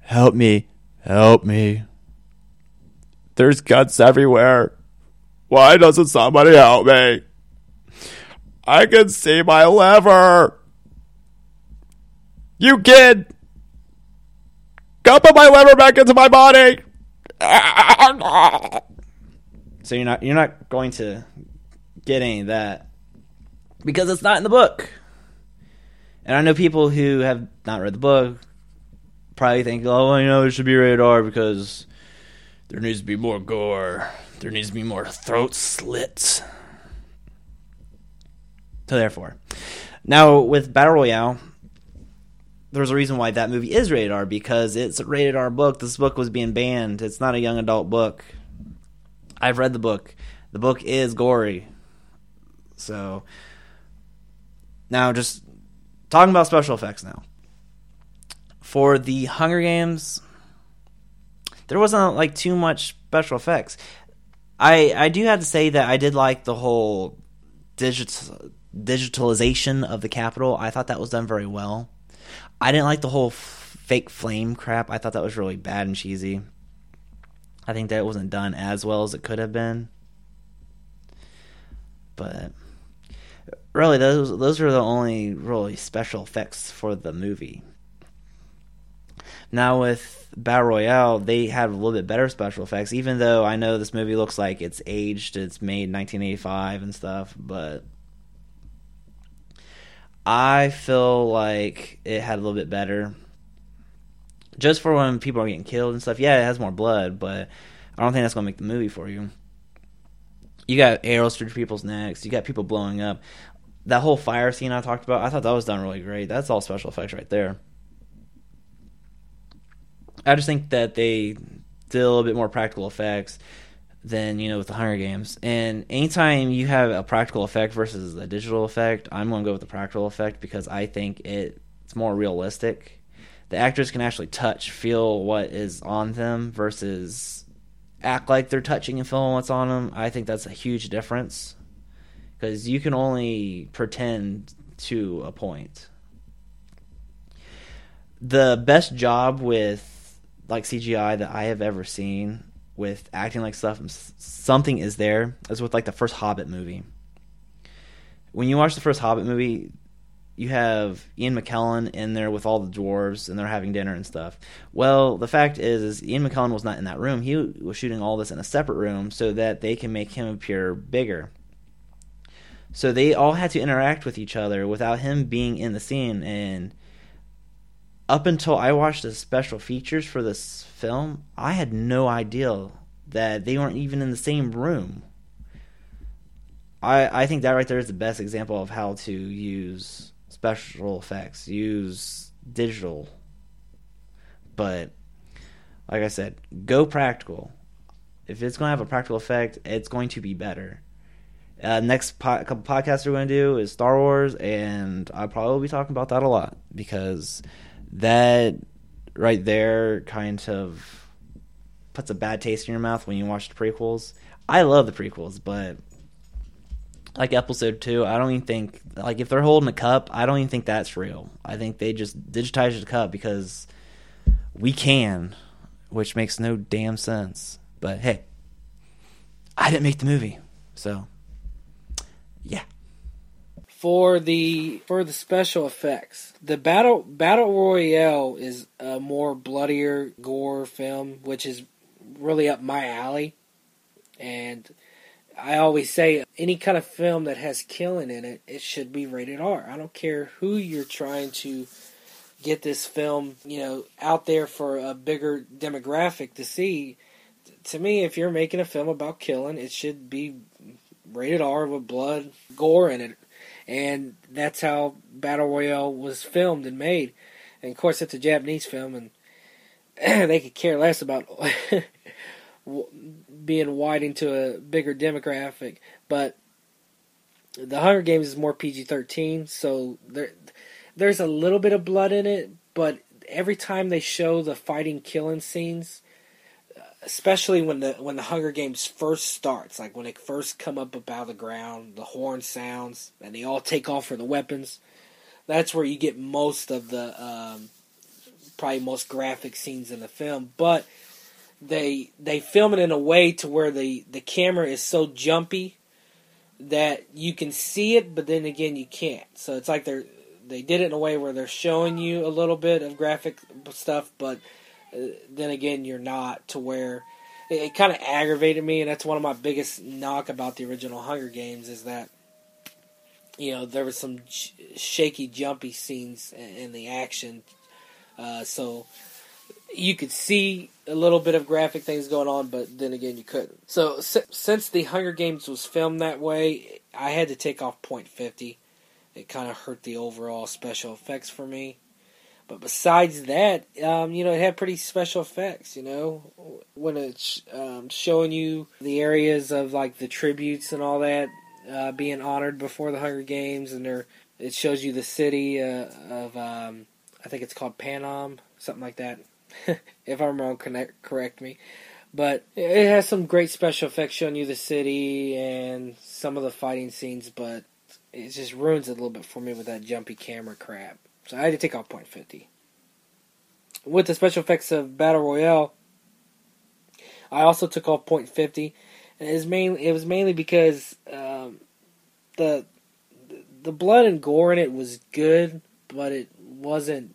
Help me, help me. There's guts everywhere. Why doesn't somebody help me? I can see my liver. You kid! Go put my liver back into my body. So you're not you're not going to get any of that. Because it's not in the book. And I know people who have not read the book probably think, oh, you know it should be rated R because there needs to be more gore. There needs to be more throat slits. So therefore, now with Battle Royale, there's a reason why that movie is rated R because it's a rated R book. This book was being banned. It's not a young adult book. I've read the book. The book is gory. So now just talking about special effects now. For the Hunger Games, there wasn't like too much special effects. I I do have to say that I did like the whole digital digitalization of the Capitol. I thought that was done very well. I didn't like the whole f- fake flame crap. I thought that was really bad and cheesy. I think that wasn't done as well as it could have been. But really, those those are the only really special effects for the movie. Now with Battle Royale, they had a little bit better special effects. Even though I know this movie looks like it's aged, it's made 1985 and stuff, but I feel like it had a little bit better. Just for when people are getting killed and stuff. Yeah, it has more blood, but I don't think that's gonna make the movie for you. You got arrows through people's necks. You got people blowing up. That whole fire scene I talked about, I thought that was done really great. That's all special effects right there. I just think that they did a little bit more practical effects than you know with the Hunger Games. And anytime you have a practical effect versus a digital effect, I'm going to go with the practical effect because I think it, it's more realistic. The actors can actually touch, feel what is on them versus act like they're touching and feeling what's on them. I think that's a huge difference because you can only pretend to a point. The best job with like CGI that I have ever seen with acting like stuff something is there is with like the first Hobbit movie. When you watch the first Hobbit movie, you have Ian McKellen in there with all the dwarves and they're having dinner and stuff. Well, the fact is, is Ian McKellen was not in that room. He was shooting all this in a separate room so that they can make him appear bigger. So they all had to interact with each other without him being in the scene. And up until I watched the special features for this film, I had no idea that they weren't even in the same room. I I think that right there is the best example of how to use special effects, use digital. But like I said, go practical. If it's going to have a practical effect, it's going to be better. Uh, next po- couple podcasts we're going to do is Star Wars, and I'll probably be talking about that a lot because that right there kind of puts a bad taste in your mouth when you watch the prequels. I love the prequels, but like episode two, I don't even think like if they're holding a cup, I don't even think that's real. I think they just digitized the cup because we can, which makes no damn sense. But hey, I didn't make the movie, so yeah. For the for the special effects, the battle battle royale is a more bloodier gore film, which is really up my alley, and I always say any kind of film that has killing in it, it should be rated R. I don't care who you're trying to get this film, you know, out there for a bigger demographic to see. To me, if you're making a film about killing, it should be rated R with blood, gore in it. And that's how Battle Royale was filmed and made. And of course, it's a Japanese film, and they could care less about being wide to a bigger demographic. But the Hunger Games is more PG thirteen, so there there's a little bit of blood in it. But every time they show the fighting, killing scenes, especially when the when the Hunger Games first starts, like when they first come up out of the ground, the horn sounds, and they all take off for the weapons. That's where you get most of the um, probably most graphic scenes in the film. But they they film it in a way to where the the camera is so jumpy that you can see it, but then again you can't. So it's like they're they did it in a way where they're showing you a little bit of graphic stuff, but then again you're not to where it, it kind of aggravated me, and that's one of my biggest knock about the original Hunger Games is that you know, there was some sh- shaky, jumpy scenes in, in the action. Uh, so you could see a little bit of graphic things going on, but then again, you couldn't. So si- since the Hunger Games was filmed that way, I had to take off point fifty. It kind of hurt the overall special effects for me. But besides that, um, you know, it had pretty special effects. You know, when it's um, showing you the areas of like the tributes and all that uh, being honored before the Hunger Games, and there it shows you the city uh, of um, I think it's called Panem, something like that. if I'm wrong, connect, correct me. But it has some great special effects showing you the city and some of the fighting scenes, but it just ruins it a little bit for me with that jumpy camera crap. So I had to take off point fifty. With the special effects of Battle Royale, I also took off point fifty, and it was mainly it was mainly because um, the the blood and gore in it was good, but it wasn't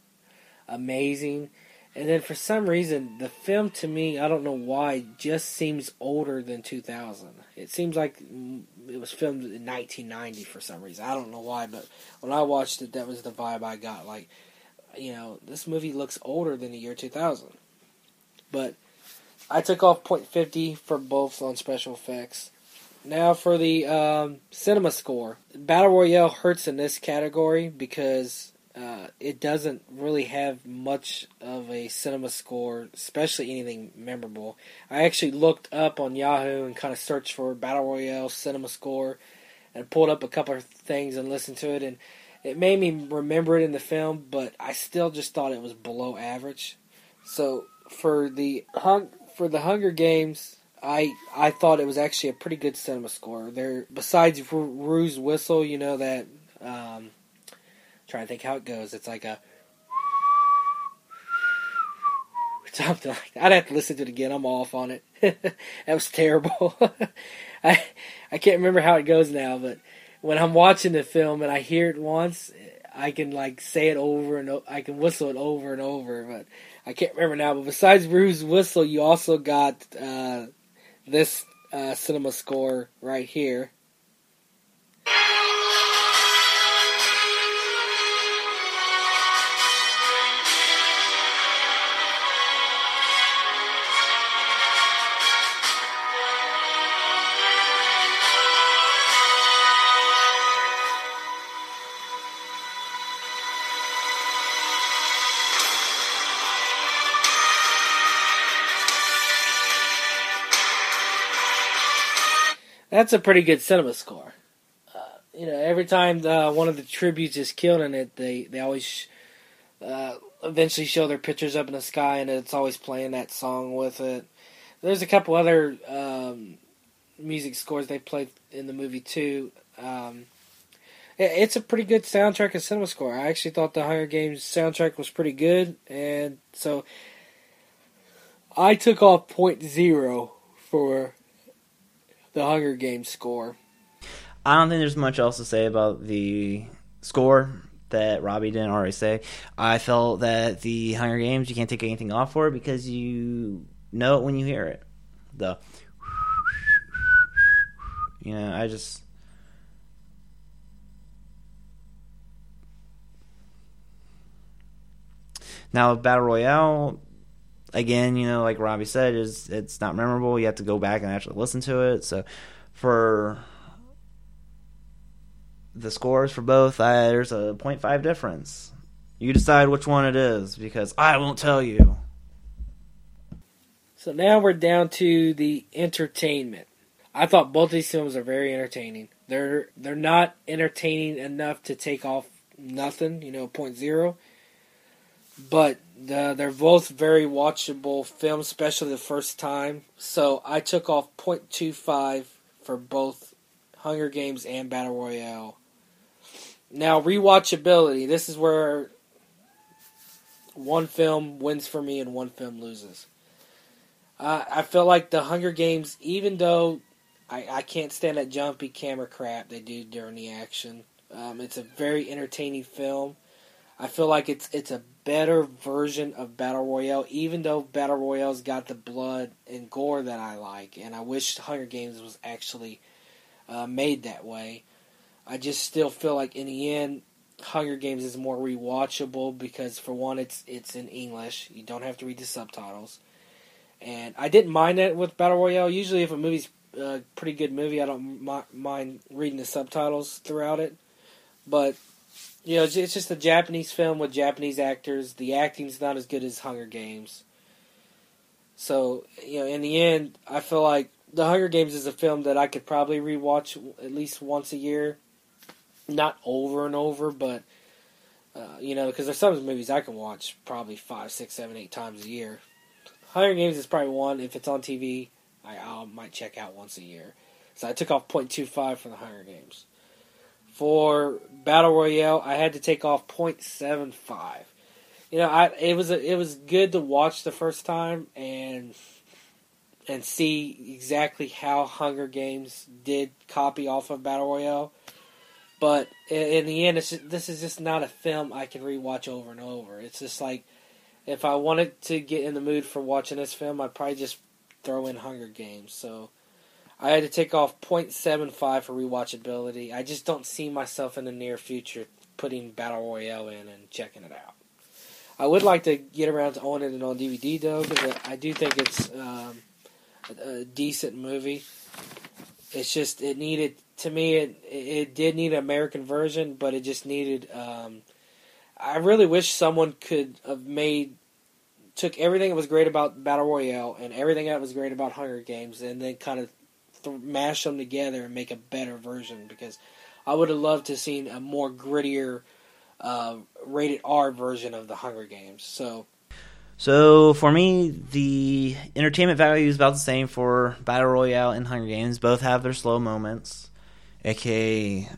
amazing. And then for some reason, the film to me, I don't know why, just seems older than 2000. It seems like it was filmed in 1990 for some reason. I don't know why, but when I watched it, that was the vibe I got. Like, you know, this movie looks older than the year 2000. But I took off .50 for both on special effects. Now for the um, cinema score. Battle Royale hurts in this category because uh, it doesn't really have much of a cinema score, especially anything memorable. I actually looked up on Yahoo and kind of searched for Battle Royale cinema score and pulled up a couple of things and listened to it, and it made me remember it in the film, but I still just thought it was below average. So for the hung for the Hunger Games, I I thought it was actually a pretty good cinema score. There, besides Rue's whistle, you know that. Um, trying to think how it goes. It's like a something like that. I'd have to listen to it again. I'm off on it. that was terrible. I I can't remember how it goes now, but when I'm watching the film and I hear it once, I can like say it over and o- I can whistle it over and over, but I can't remember now. But besides Rue's whistle, you also got uh, this uh, cinema score right here. That's a pretty good cinema score. Uh, you know, every time uh, one of the tributes is killed in it, they they always uh, eventually show their pictures up in the sky, and it's always playing that song with it. There's a couple other um, music scores they played in the movie too. Um, it, it's a pretty good soundtrack and cinema score. I actually thought the Hunger Games soundtrack was pretty good, and so I took off point zero for the Hunger Games score. I don't think there's much else to say about the score that Robbie didn't already say. I felt that the Hunger Games you can't take anything off for it because you know it when you hear it. The you know, I just Now Battle Royale again, you know, like Robbie said, is it's not memorable. You have to go back and actually listen to it. So for the scores for both, uh, there's a 0.5 difference. You decide which one it is because I won't tell you. So now we're down to the entertainment. I thought both these films are very entertaining. They're they're not entertaining enough to take off nothing, you know, point zero. But the, they're both very watchable films, especially the first time. So I took off 0.25 for both Hunger Games and Battle Royale. Now, rewatchability. This is where one film wins for me and one film loses. Uh, I feel like the Hunger Games, even though I, I can't stand that jumpy camera crap they do during the action, um, it's a very entertaining film. I feel like it's it's a better version of Battle Royale, even though Battle Royale's got the blood and gore that I like, and I wish Hunger Games was actually uh, made that way. I just still feel like in the end, Hunger Games is more rewatchable because for one, it's it's in English. You don't have to read the subtitles, and I didn't mind that with Battle Royale. Usually, if a movie's a pretty good movie, I don't mi- mind reading the subtitles throughout it. But you know, it's, just a Japanese film with Japanese actors. The acting's not as good as Hunger Games. So you know, in the end, I feel like The Hunger Games is a film that I could probably rewatch at least once a year, not over and over, but uh, you know, because there's some movies I can watch probably five, six, seven, eight times a year. Hunger Games is probably one. If it's on TV, I I might check out once a year. So I took off 0.25 from the Hunger Games. For Battle Royale, I had to take off 0.75. You know, I it was a, it was good to watch the first time and and see exactly how Hunger Games did copy off of Battle Royale. But in, the end, just, this is just not a film I can rewatch over and over. It's just like if I wanted to get in the mood for watching this film, I'd probably just throw in Hunger Games. So I had to take off 0.75 for rewatchability. I just don't see myself in the near future putting Battle Royale in and checking it out. I would like to get around to owning it on DVD though, because I do think it's um, a, a decent movie. It's just it needed to me it it did need an American version, but it just needed. Um, I really wish someone could have made took everything that was great about Battle Royale and everything that was great about Hunger Games, and then kind of th- mash them together and make a better version. Because I would have loved to seen a more grittier, uh, rated R version of the Hunger Games. So So for me, the entertainment value is about the same for Battle Royale and Hunger Games. Both have their slow moments, aka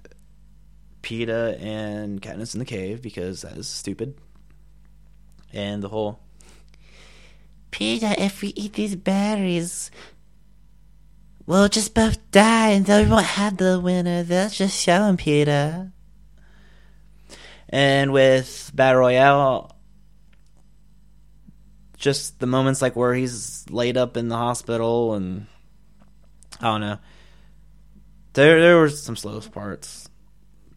Peeta and Katniss in the cave because that is stupid, and the whole Peeta, if we eat these berries, we'll just both die and then we won't have the winner. Let's just show him, Peeta. And with Battle Royale, just the moments like where he's laid up in the hospital and I don't know. There there were some slow parts.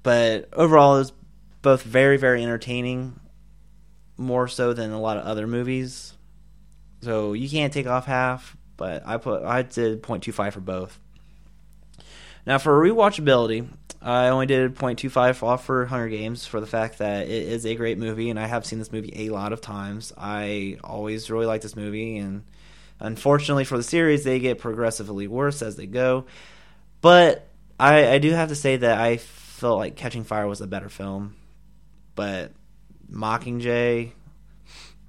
But overall it was both very, very entertaining, more so than a lot of other movies. So you can't take off half, but I put I did 0.25 for both. Now for rewatchability, I only did 0.25 off for Hunger Games for the fact that it is a great movie, and I have seen this movie a lot of times. I always really like this movie, and unfortunately for the series, they get progressively worse as they go. But I, I do have to say that I felt like Catching Fire was a better film, but Mockingjay,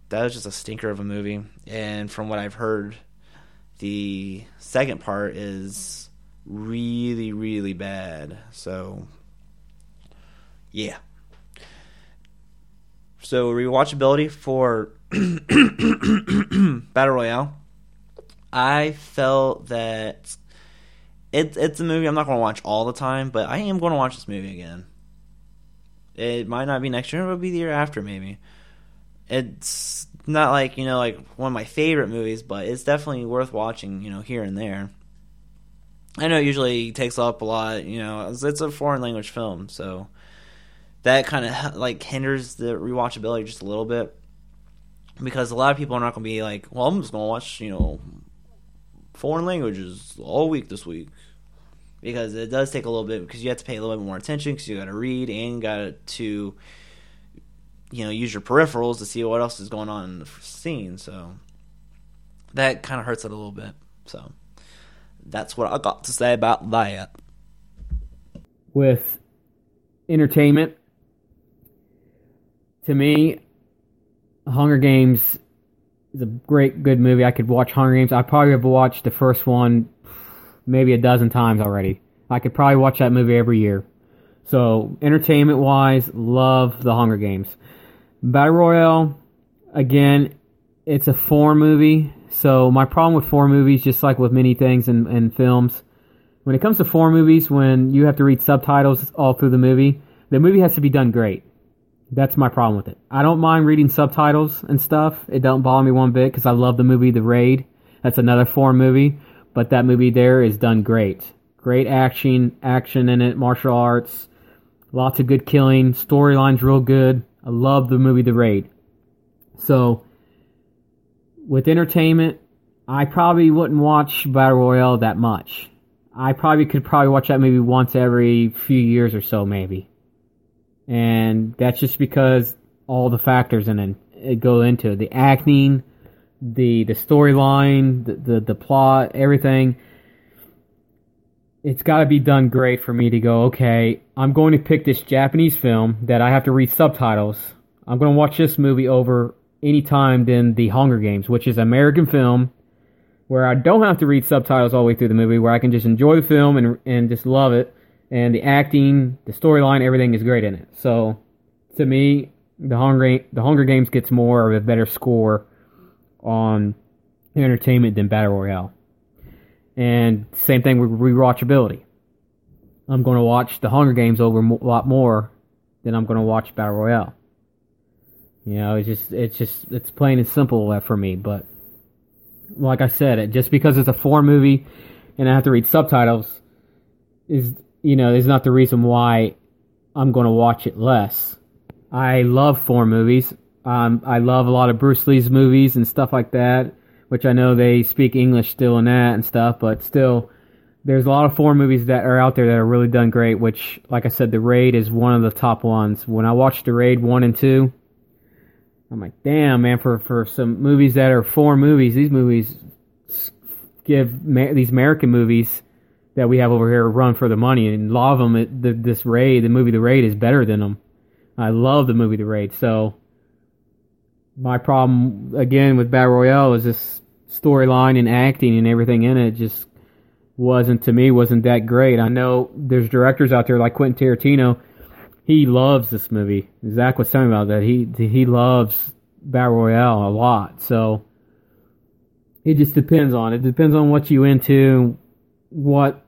that was just a stinker of a movie. And from what I've heard, the second part is really, really bad. So, yeah. So, rewatchability for Battle Royale. I felt that it, it's a movie I'm not going to watch all the time, but I am going to watch this movie again. It might not be next year, it'll be the year after, maybe. It's not like, you know, like one of my favorite movies, but it's definitely worth watching, you know, here and there. I know it usually takes up a lot, you know, it's, a foreign language film, so that kind of like hinders the rewatchability just a little bit because a lot of people are not going to be like, well, I'm just going to watch, you know, foreign languages all week this week because it does take a little bit because you have to pay a little bit more attention because you got to read and got to you know use your peripherals to see what else is going on in the scene so that kind of hurts it a little bit so that's what i got to say about that with entertainment, to me, Hunger Games is a great, good movie. I could watch Hunger Games. I probably have watched the first one maybe a dozen times already. I could probably watch that movie every year. So, entertainment wise, love the Hunger Games. Battle Royale, again, it's a four movie. So, my problem with four movies, just like with many things and, in films, when it comes to four movies, when you have to read subtitles all through the movie, the movie has to be done great. That's my problem with it. I don't mind reading subtitles and stuff. It don't bother me one bit because I love the movie The Raid. That's another foreign movie, but that movie there is done great. Great action, action in it, martial arts, Lots of good killing. Storyline's real good. I love the movie The Raid. So, with entertainment, I probably wouldn't watch Battle Royale that much. I probably could probably watch that maybe once every few years or so, maybe. And that's just because all the factors in it, it go into it. the acting, the the storyline, the, the the plot, everything. It's got to be done great for me to go. Okay, I'm going to pick this Japanese film that I have to read subtitles. I'm going to watch this movie over any time than the Hunger Games, which is an American film where I don't have to read subtitles all the way through the movie, where I can just enjoy the film and and just love it. And the acting, the storyline, everything is great in it. So, to me, the Hunger the Hunger Games gets more of a better score on entertainment than Battle Royale. And same thing with rewatchability. I'm going to watch the Hunger Games over a lot more than I'm going to watch Battle Royale. You know, it's just it's just it's plain and simple for me. But like I said, it, just because it's a foreign movie and I have to read subtitles is you know is not the reason why I'm going to watch it less. I love foreign movies. Um, I love a lot of Bruce Lee's movies and stuff like that, which I know they speak English still in that and stuff, but still, there's a lot of foreign movies that are out there that are really done great. Which, like I said, The Raid is one of the top ones. When I watched The Raid one and two, I'm like, damn, man, for for some movies that are foreign movies, these movies give these American movies that we have over here run for the money, and a lot of them, it, the, this Raid, the movie The Raid, is better than them. I love the movie The Raid. So my problem again with Battle Royale is this storyline and acting and everything in it just wasn't to me wasn't that great. I know there's directors out there like Quentin Tarantino. He loves this movie. Zach was telling me about that. He he loves Battle Royale a lot. So it just depends on it. Depends on what you into, what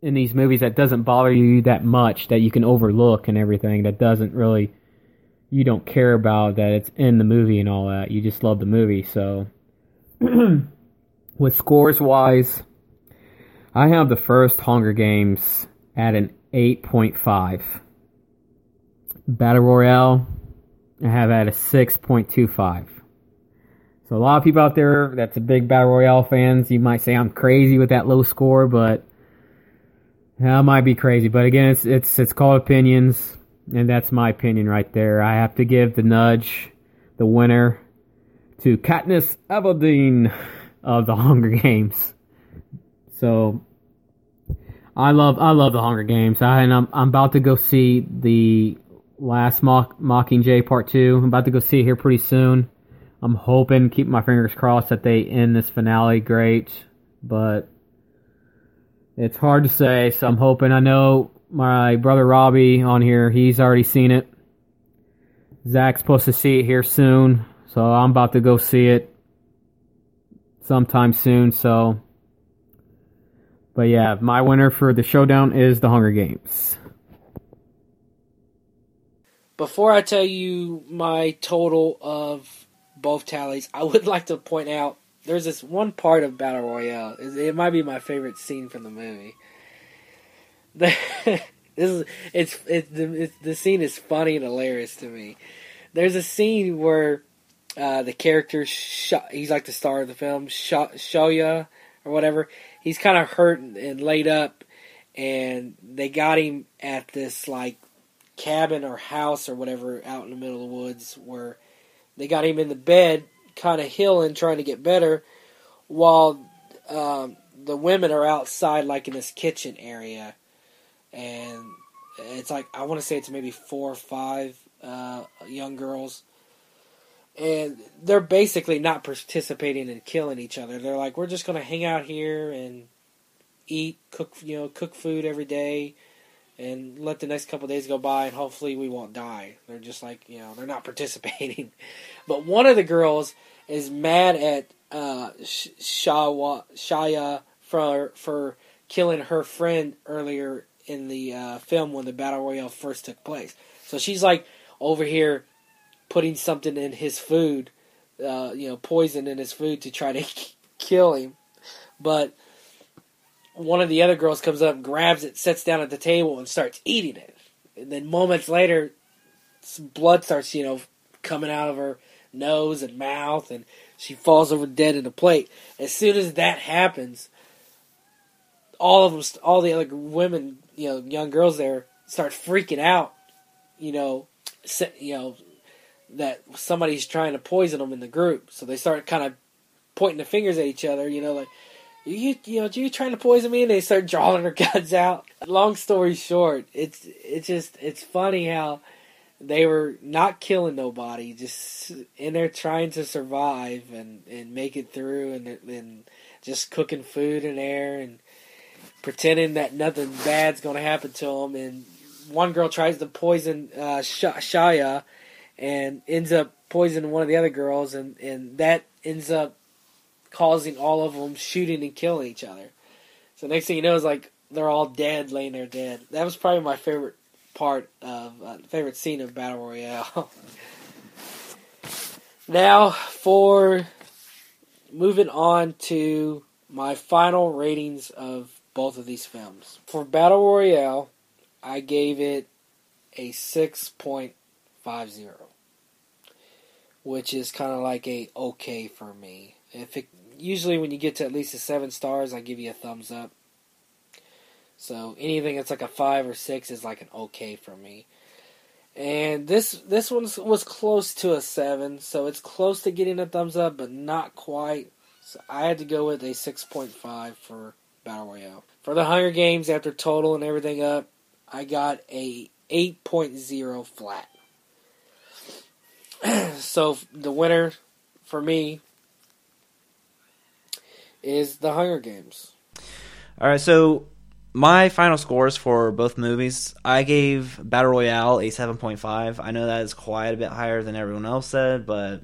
in these movies that doesn't bother you that much that you can overlook and everything that doesn't really you don't care about that it's in the movie and all that. You just love the movie. So with scores wise, I have the first Hunger Games at an 8.5. Battle Royale, I have at a 6.25. So a lot of people out there that's a big Battle Royale fans, you might say I'm crazy with that low score, but that might be crazy, but again, it's it's it's called opinions, and that's my opinion right there. I have to give the nudge, the winner, to Katniss Everdeen of the Hunger Games. So I love I love the Hunger Games. I and I'm I'm about to go see the last Mock, Mockingjay Part Two. I'm about to go see it here pretty soon. I'm hoping, keep my fingers crossed that they end this finale great, but it's hard to say, so I'm hoping. I know my brother Robbie on here, he's already seen it. Zach's supposed to see it here soon, so I'm about to go see it sometime soon, so. But yeah, my winner for the showdown is the Hunger Games. Before I tell you my total of both tallies, I would like to point out there's this one part of Battle Royale. It might be my favorite scene from the movie. this is it's it, the, it, the scene is funny and hilarious to me. There's a scene where uh, the character he's like the star of the film Shoya or whatever. He's kind of hurt and laid up, and they got him at this like cabin or house or whatever out in the middle of the woods where they got him in the bed kind of healing, trying to get better, while um, the women are outside, like in this kitchen area, and it's like I want to say it's maybe four or five uh, young girls, and they're basically not participating in killing each other. They're like, we're just gonna hang out here and eat, cook, you know, cook food every day and let the next couple days go by and hopefully we won't die. They're just like, you know, they're not participating. but one of the girls is mad at uh, Shawa, Shaya for for killing her friend earlier in the uh, film when the battle royale first took place. So she's like over here putting something in his food, uh, you know, poison in his food to try to kill him. But one of the other girls comes up, grabs it, sits down at the table, and starts eating it. And then moments later, blood starts, you know, coming out of her nose and mouth, and she falls over dead in a plate. As soon as that happens, all of them, all the other women, you know, young girls there, start freaking out. You know, you know that somebody's trying to poison them in the group. So they start kind of pointing the fingers at each other. You know, like you you know you trying to poison me, and they start drawing their guns out. Long story short, it's it's just it's funny how they were not killing nobody, just in there trying to survive and and make it through, and and just cooking food in there and pretending that nothing bad's going to happen to them. And one girl tries to poison uh, Shia and ends up poisoning one of the other girls, and, and that ends up causing all of them shooting and killing each other. So next thing you know is like they're all dead, laying there dead. That was probably my favorite part of uh, favorite scene of Battle Royale. now for moving on to my final ratings of both of these films. For Battle Royale, I gave it a 6.50, which is kind of like a okay for me. If it, usually when you get to at least a 7 stars, I give you a thumbs up. So anything that's like a 5 or 6 is like an okay for me. And this this one was close to a 7, so it's close to getting a thumbs up, but not quite. So I had to go with a 6.5 for Battle Royale. For the Hunger Games, after total and everything up, I got a 8.0 flat. so the winner for me is the Hunger Games. All right, so my final scores for both movies, I gave Battle Royale a 7.5. I know that is quite a bit higher than everyone else said, but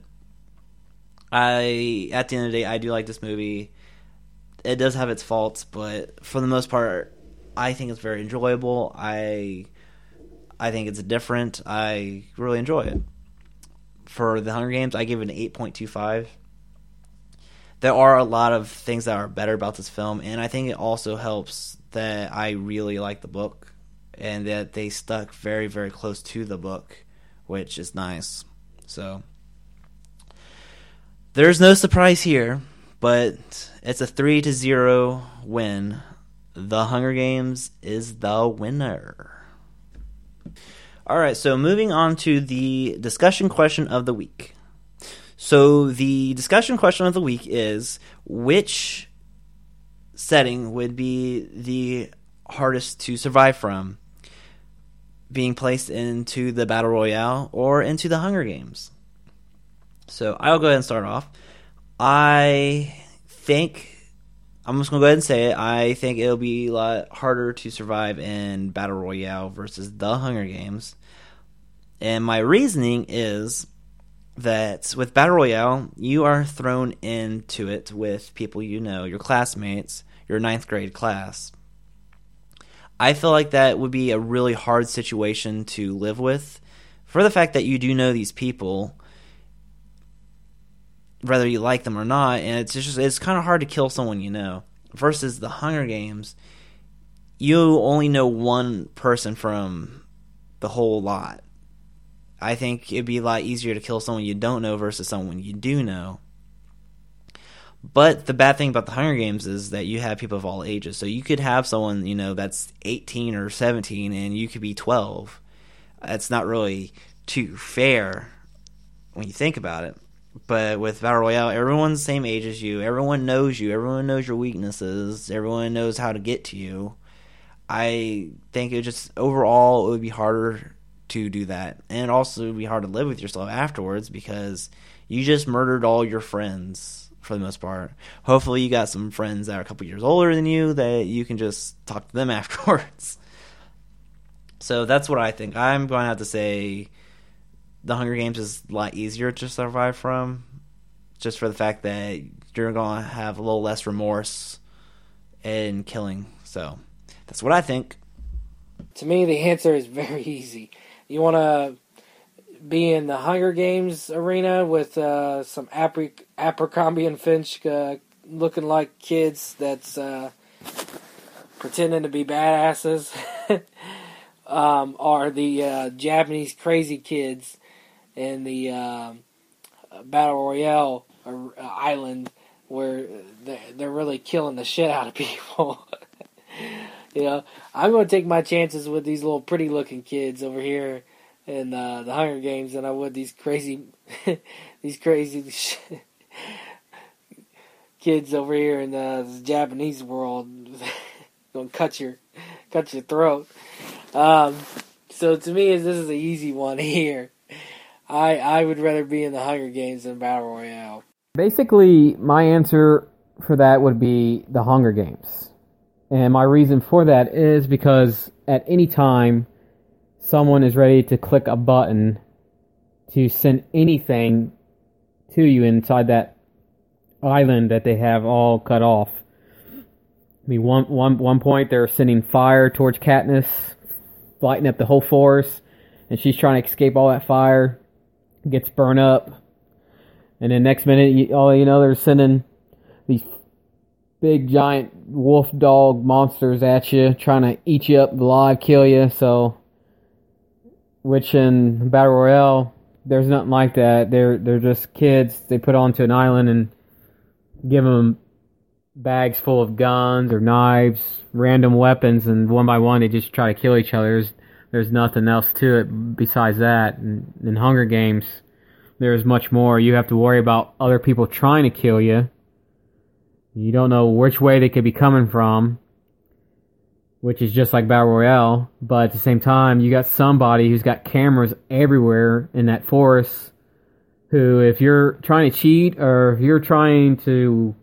I at the end of the day I do like this movie it does have its faults, but for the most part, I think it's very enjoyable. I I think it's different. I really enjoy it. For the Hunger Games, I give it an eight point two five. There are a lot of things that are better about this film, and I think it also helps that I really like the book and that they stuck very, very close to the book, which is nice. So there's no surprise here but it's a three to zero win. The Hunger Games is the winner. All right, so moving on to the discussion question of the week. So the discussion question of the week is which setting would be the hardest to survive from? Being placed into the Battle Royale or into the Hunger Games? So I'll go ahead and start off. I think I'm just gonna go ahead and say it. I think it'll be a lot harder to survive in Battle Royale versus the Hunger Games. And my reasoning is that with Battle Royale, you are thrown into it with people you know, your classmates, your ninth grade class. I feel like that would be a really hard situation to live with for the fact that you do know these people whether you like them or not, and it's just it's kind of hard to kill someone you know. Versus the Hunger Games, you only know one person from the whole lot. I think it'd be a lot easier to kill someone you don't know versus someone you do know. But the bad thing about the Hunger Games is that you have people of all ages. So you could have someone, you know, that's 18 or 17 and you could be 12. That's not really too fair when you think about it. But with Battle Royale, everyone's the same age as you. Everyone knows you. Everyone knows your weaknesses. Everyone knows how to get to you. I think it just overall it would be harder to do that, and also it would be hard to live with yourself afterwards because you just murdered all your friends for the most part. Hopefully, you got some friends that are a couple years older than you that you can just talk to them afterwards. So that's what I think. I'm going to have to say the Hunger Games is a lot easier to survive from, just for the fact that you're going to have a little less remorse in killing. So that's what I think. To me, the answer is very easy. You want to be in the Hunger Games arena with uh, some Abercrombie and Finch uh, looking like kids that's uh, pretending to be badasses um, the uh, Japanese crazy kids in the um, battle royale uh, island where they're really killing the shit out of people. you know, I'm going to take my chances with these little pretty looking kids over here in uh, the Hunger Games than I would these crazy, these crazy kids over here in uh, the Japanese world. going to cut your, cut your throat. Um, so to me, this is an easy one here. I I would rather be in the Hunger Games than Battle Royale. Basically, my answer for that would be the Hunger Games. And my reason for that is because at any time someone is ready to click a button to send anything to you inside that island that they have all cut off. I mean, one, one, one point they're sending fire towards Katniss, lighting up the whole forest, and she's trying to escape all that fire, gets burned up, and then next minute, you, all you know, they're sending these big giant wolf dog monsters at you, trying to eat you up alive, kill you. So, which in battle royale, there's nothing like that. They're they're just kids. They put onto an island and give them bags full of guns or knives, random weapons, and one by one they just try to kill each other. There's, there's nothing else to it besides that. In Hunger Games, there's much more. You have to worry about other people trying to kill you. You don't know which way they could be coming from, which is just like Battle Royale. But at the same time, you got somebody who's got cameras everywhere in that forest. Who, if you're trying to cheat or if you're trying to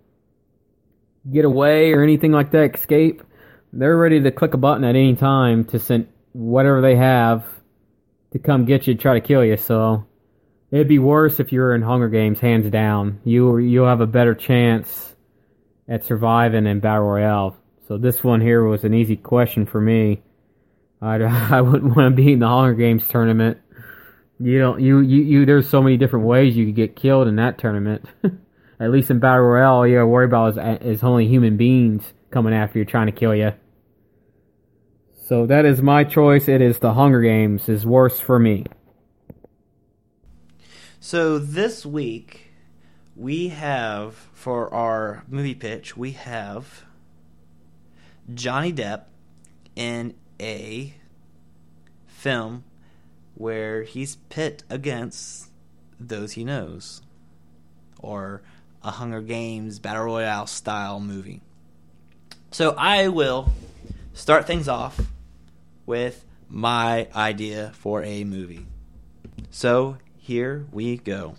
get away or anything like that, escape, they're ready to click a button at any time to send whatever they have to come get you, try to kill you. So It'd be worse if you were in Hunger Games, hands down. You you'll have a better chance at surviving in Battle Royale. So this one here was an easy question for me. I I wouldn't want to be in the Hunger Games tournament. You don't you you, you there's so many different ways you could get killed in that tournament. at least in Battle Royale, all you gotta worry about is, is only human beings coming after you trying to kill you. So that is my choice. It is the Hunger Games is worse for me. So this week we have for our movie pitch we have Johnny Depp in a film where he's pit against those he knows or a Hunger Games battle royale style movie. So I will start things off with my idea for a movie. So here we go.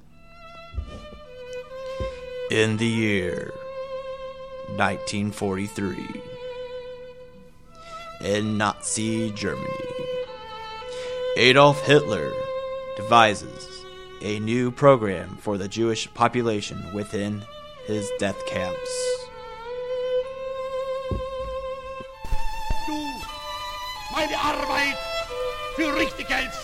In the year 1943, in Nazi Germany, Adolf Hitler devises a new program for the Jewish population within his death camps. Meine Arbeit für richtig hältst,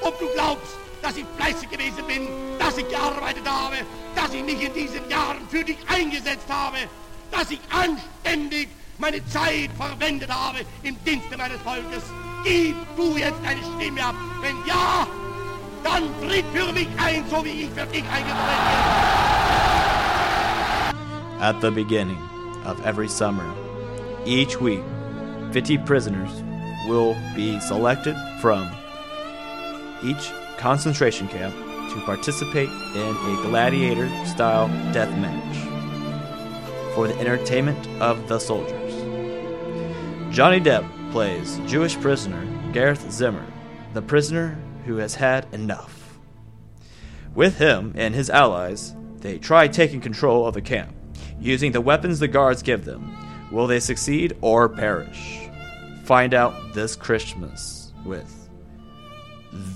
ob du glaubst, dass ich fleißig gewesen bin, dass ich gearbeitet habe, dass ich mich in diesen Jahren für dich eingesetzt habe, dass ich anständig meine Zeit verwendet habe im Dienste meines Volkes. Gib du jetzt deine Stimme ab. Wenn ja, dann tritt für mich ein, so wie ich für dich eingetreten bin. At the beginning of every summer, each week, 50 prisoners will be selected from each concentration camp to participate in a gladiator style death match for the entertainment of the soldiers. Johnny Depp plays Jewish prisoner Gareth Zimmer, the prisoner who has had enough. With him and his allies, they try taking control of the camp using the weapons the guards give them. Will they succeed or perish? Find out this Christmas with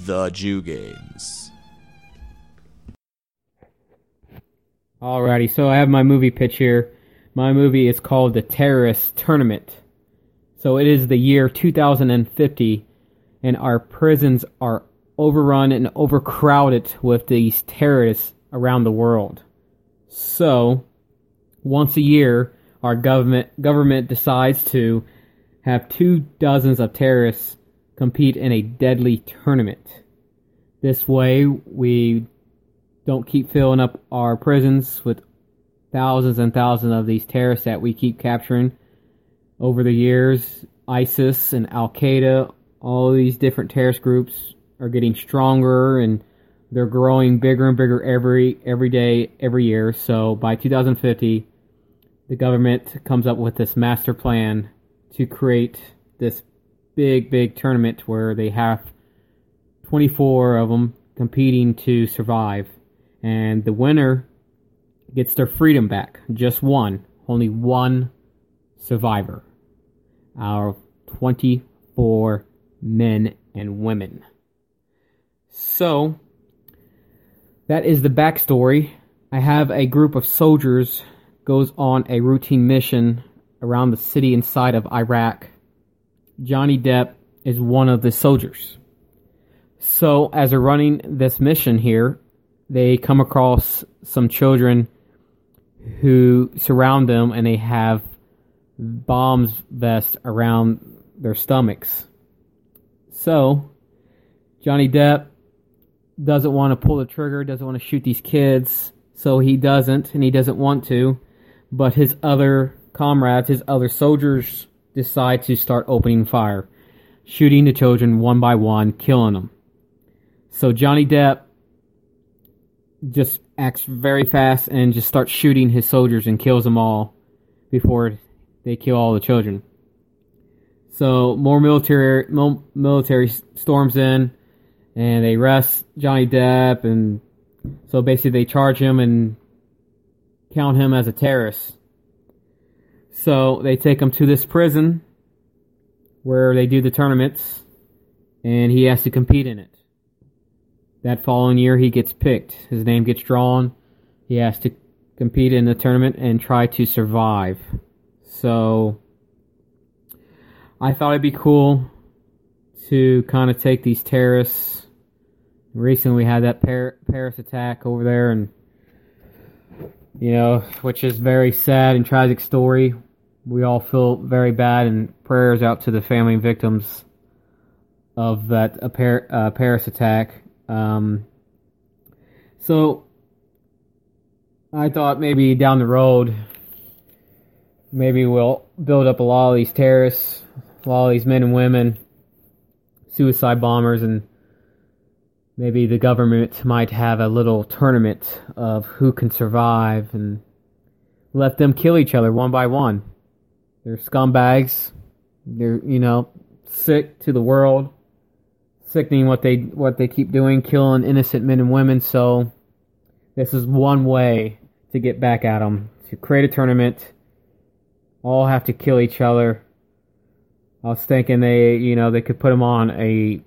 the Jew Games. Alrighty, so I have my movie pitch here. My movie is called The Terrorist Tournament. So it is the year 2050, and our prisons are overrun and overcrowded with these terrorists around the world. So, once a year, our government government decides to have two dozens of terrorists compete in a deadly tournament. This way, we don't keep filling up our prisons with thousands and thousands of these terrorists that we keep capturing over the years. ISIS and Al Qaeda, all these different terrorist groups are getting stronger and they're growing bigger and bigger every every day, every year. So by 2050, the government comes up with this master plan to create this big, big tournament where they have 24 of them competing to survive, and the winner gets their freedom back. Just one, only one survivor. Our 24 men and women. So, that is the backstory. I have a group of soldiers goes on a routine mission around the city inside of Iraq. Johnny Depp is one of the soldiers. So, as they're running this mission here, they come across some children who surround them and they have bombs vest around their stomachs. So, Johnny Depp doesn't want to pull the trigger, doesn't want to shoot these kids, so he doesn't, and he doesn't want to. But his other comrades, his other soldiers, decide to start opening fire, shooting the children one by one, killing them. So Johnny Depp just acts very fast and just starts shooting his soldiers and kills them all before they kill all the children. So more military military storms in, and they arrest Johnny Depp, and so basically they charge him and count him as a terrorist. So they take him to this prison where they do the tournaments, and he has to compete in it. That following year, he gets picked. His name gets drawn. He has to compete in the tournament and try to survive. So I thought it'd be cool to kind of take these terrorists. Recently, we had that Paris attack over there, and you know, which is very sad and tragic story. We all feel very bad, and prayers out to the family and victims of that uh, Paris attack. Um, so I thought maybe down the road, maybe we'll build up a lot of these terrorists, a lot of these men and women, suicide bombers, and maybe the government might have a little tournament of who can survive and let them kill each other one by one. They're scumbags. They're, you know, sick to the world. Sickening what they what they keep doing, killing innocent men and women. So this is one way to get back at them. To create a tournament. All have to kill each other. I was thinking they, you know, they could put them on a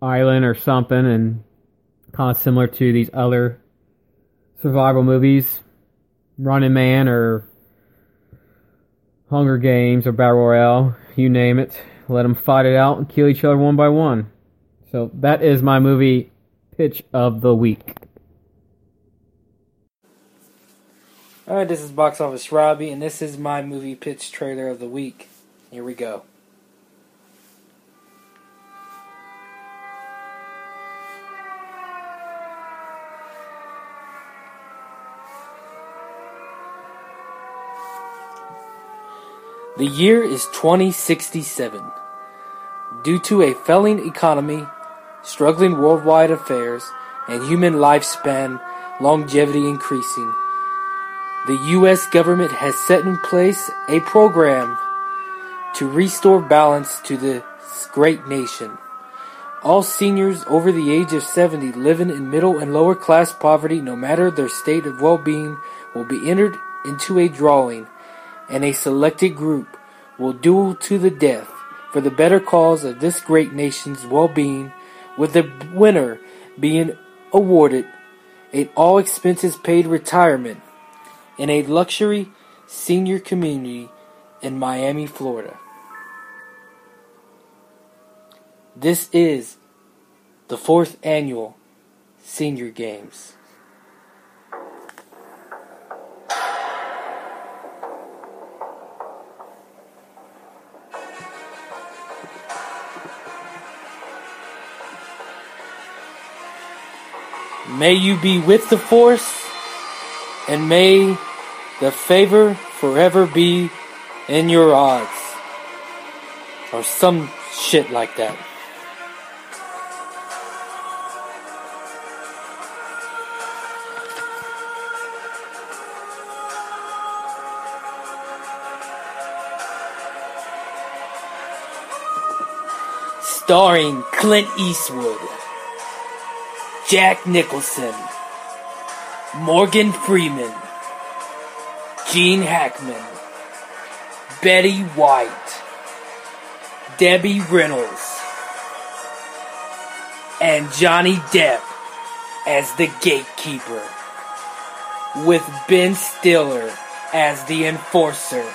island or something, and kind of similar to these other survival movies, Running Man or Hunger Games or Battle Royale, you name it. Let them fight it out and kill each other one by one. So that is my movie pitch of the week. Alright, this is Box Office Robbie, and this is my movie pitch trailer of the week. Here we go. The year is 2067. Due to a failing economy, struggling worldwide affairs, and human lifespan longevity increasing, the U.S. government has set in place a program to restore balance to this great nation. All seniors over the age of 70 living in middle and lower class poverty, no matter their state of well being, will be entered into a drawing and a selected group will duel to the death for the better cause of this great nation's well-being, with the winner being awarded an all expenses paid retirement in a luxury senior community in Miami, Florida. This is the fourth annual Senior Games. May you be with the Force, and may the favor forever be in your odds. Or some shit like that. Starring Clint Eastwood, Jack Nicholson, Morgan Freeman, Gene Hackman, Betty White, Debbie Reynolds, and Johnny Depp as the gatekeeper, with Ben Stiller as the enforcer.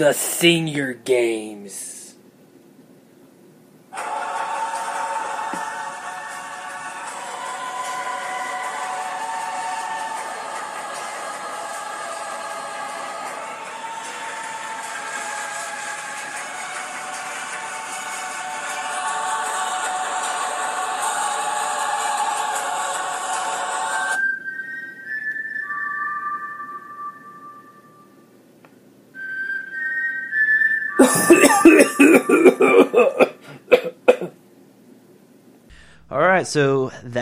The Senior Games.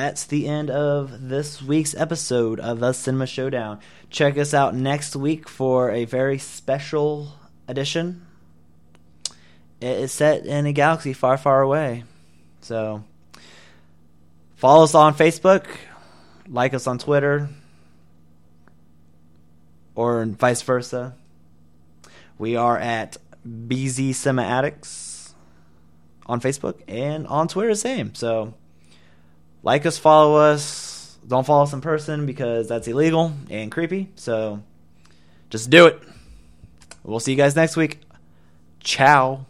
That's the end of this week's episode of the Cinema Showdown. Check us out next week for a very special edition. It is set in a galaxy far, far away. So follow us on Facebook, like us on Twitter, or vice versa. We are at BZ Cinema Addicts on Facebook and on Twitter, same. So like us, follow us. Don't follow us in person because that's illegal and creepy. So just do it. We'll see you guys next week. Ciao.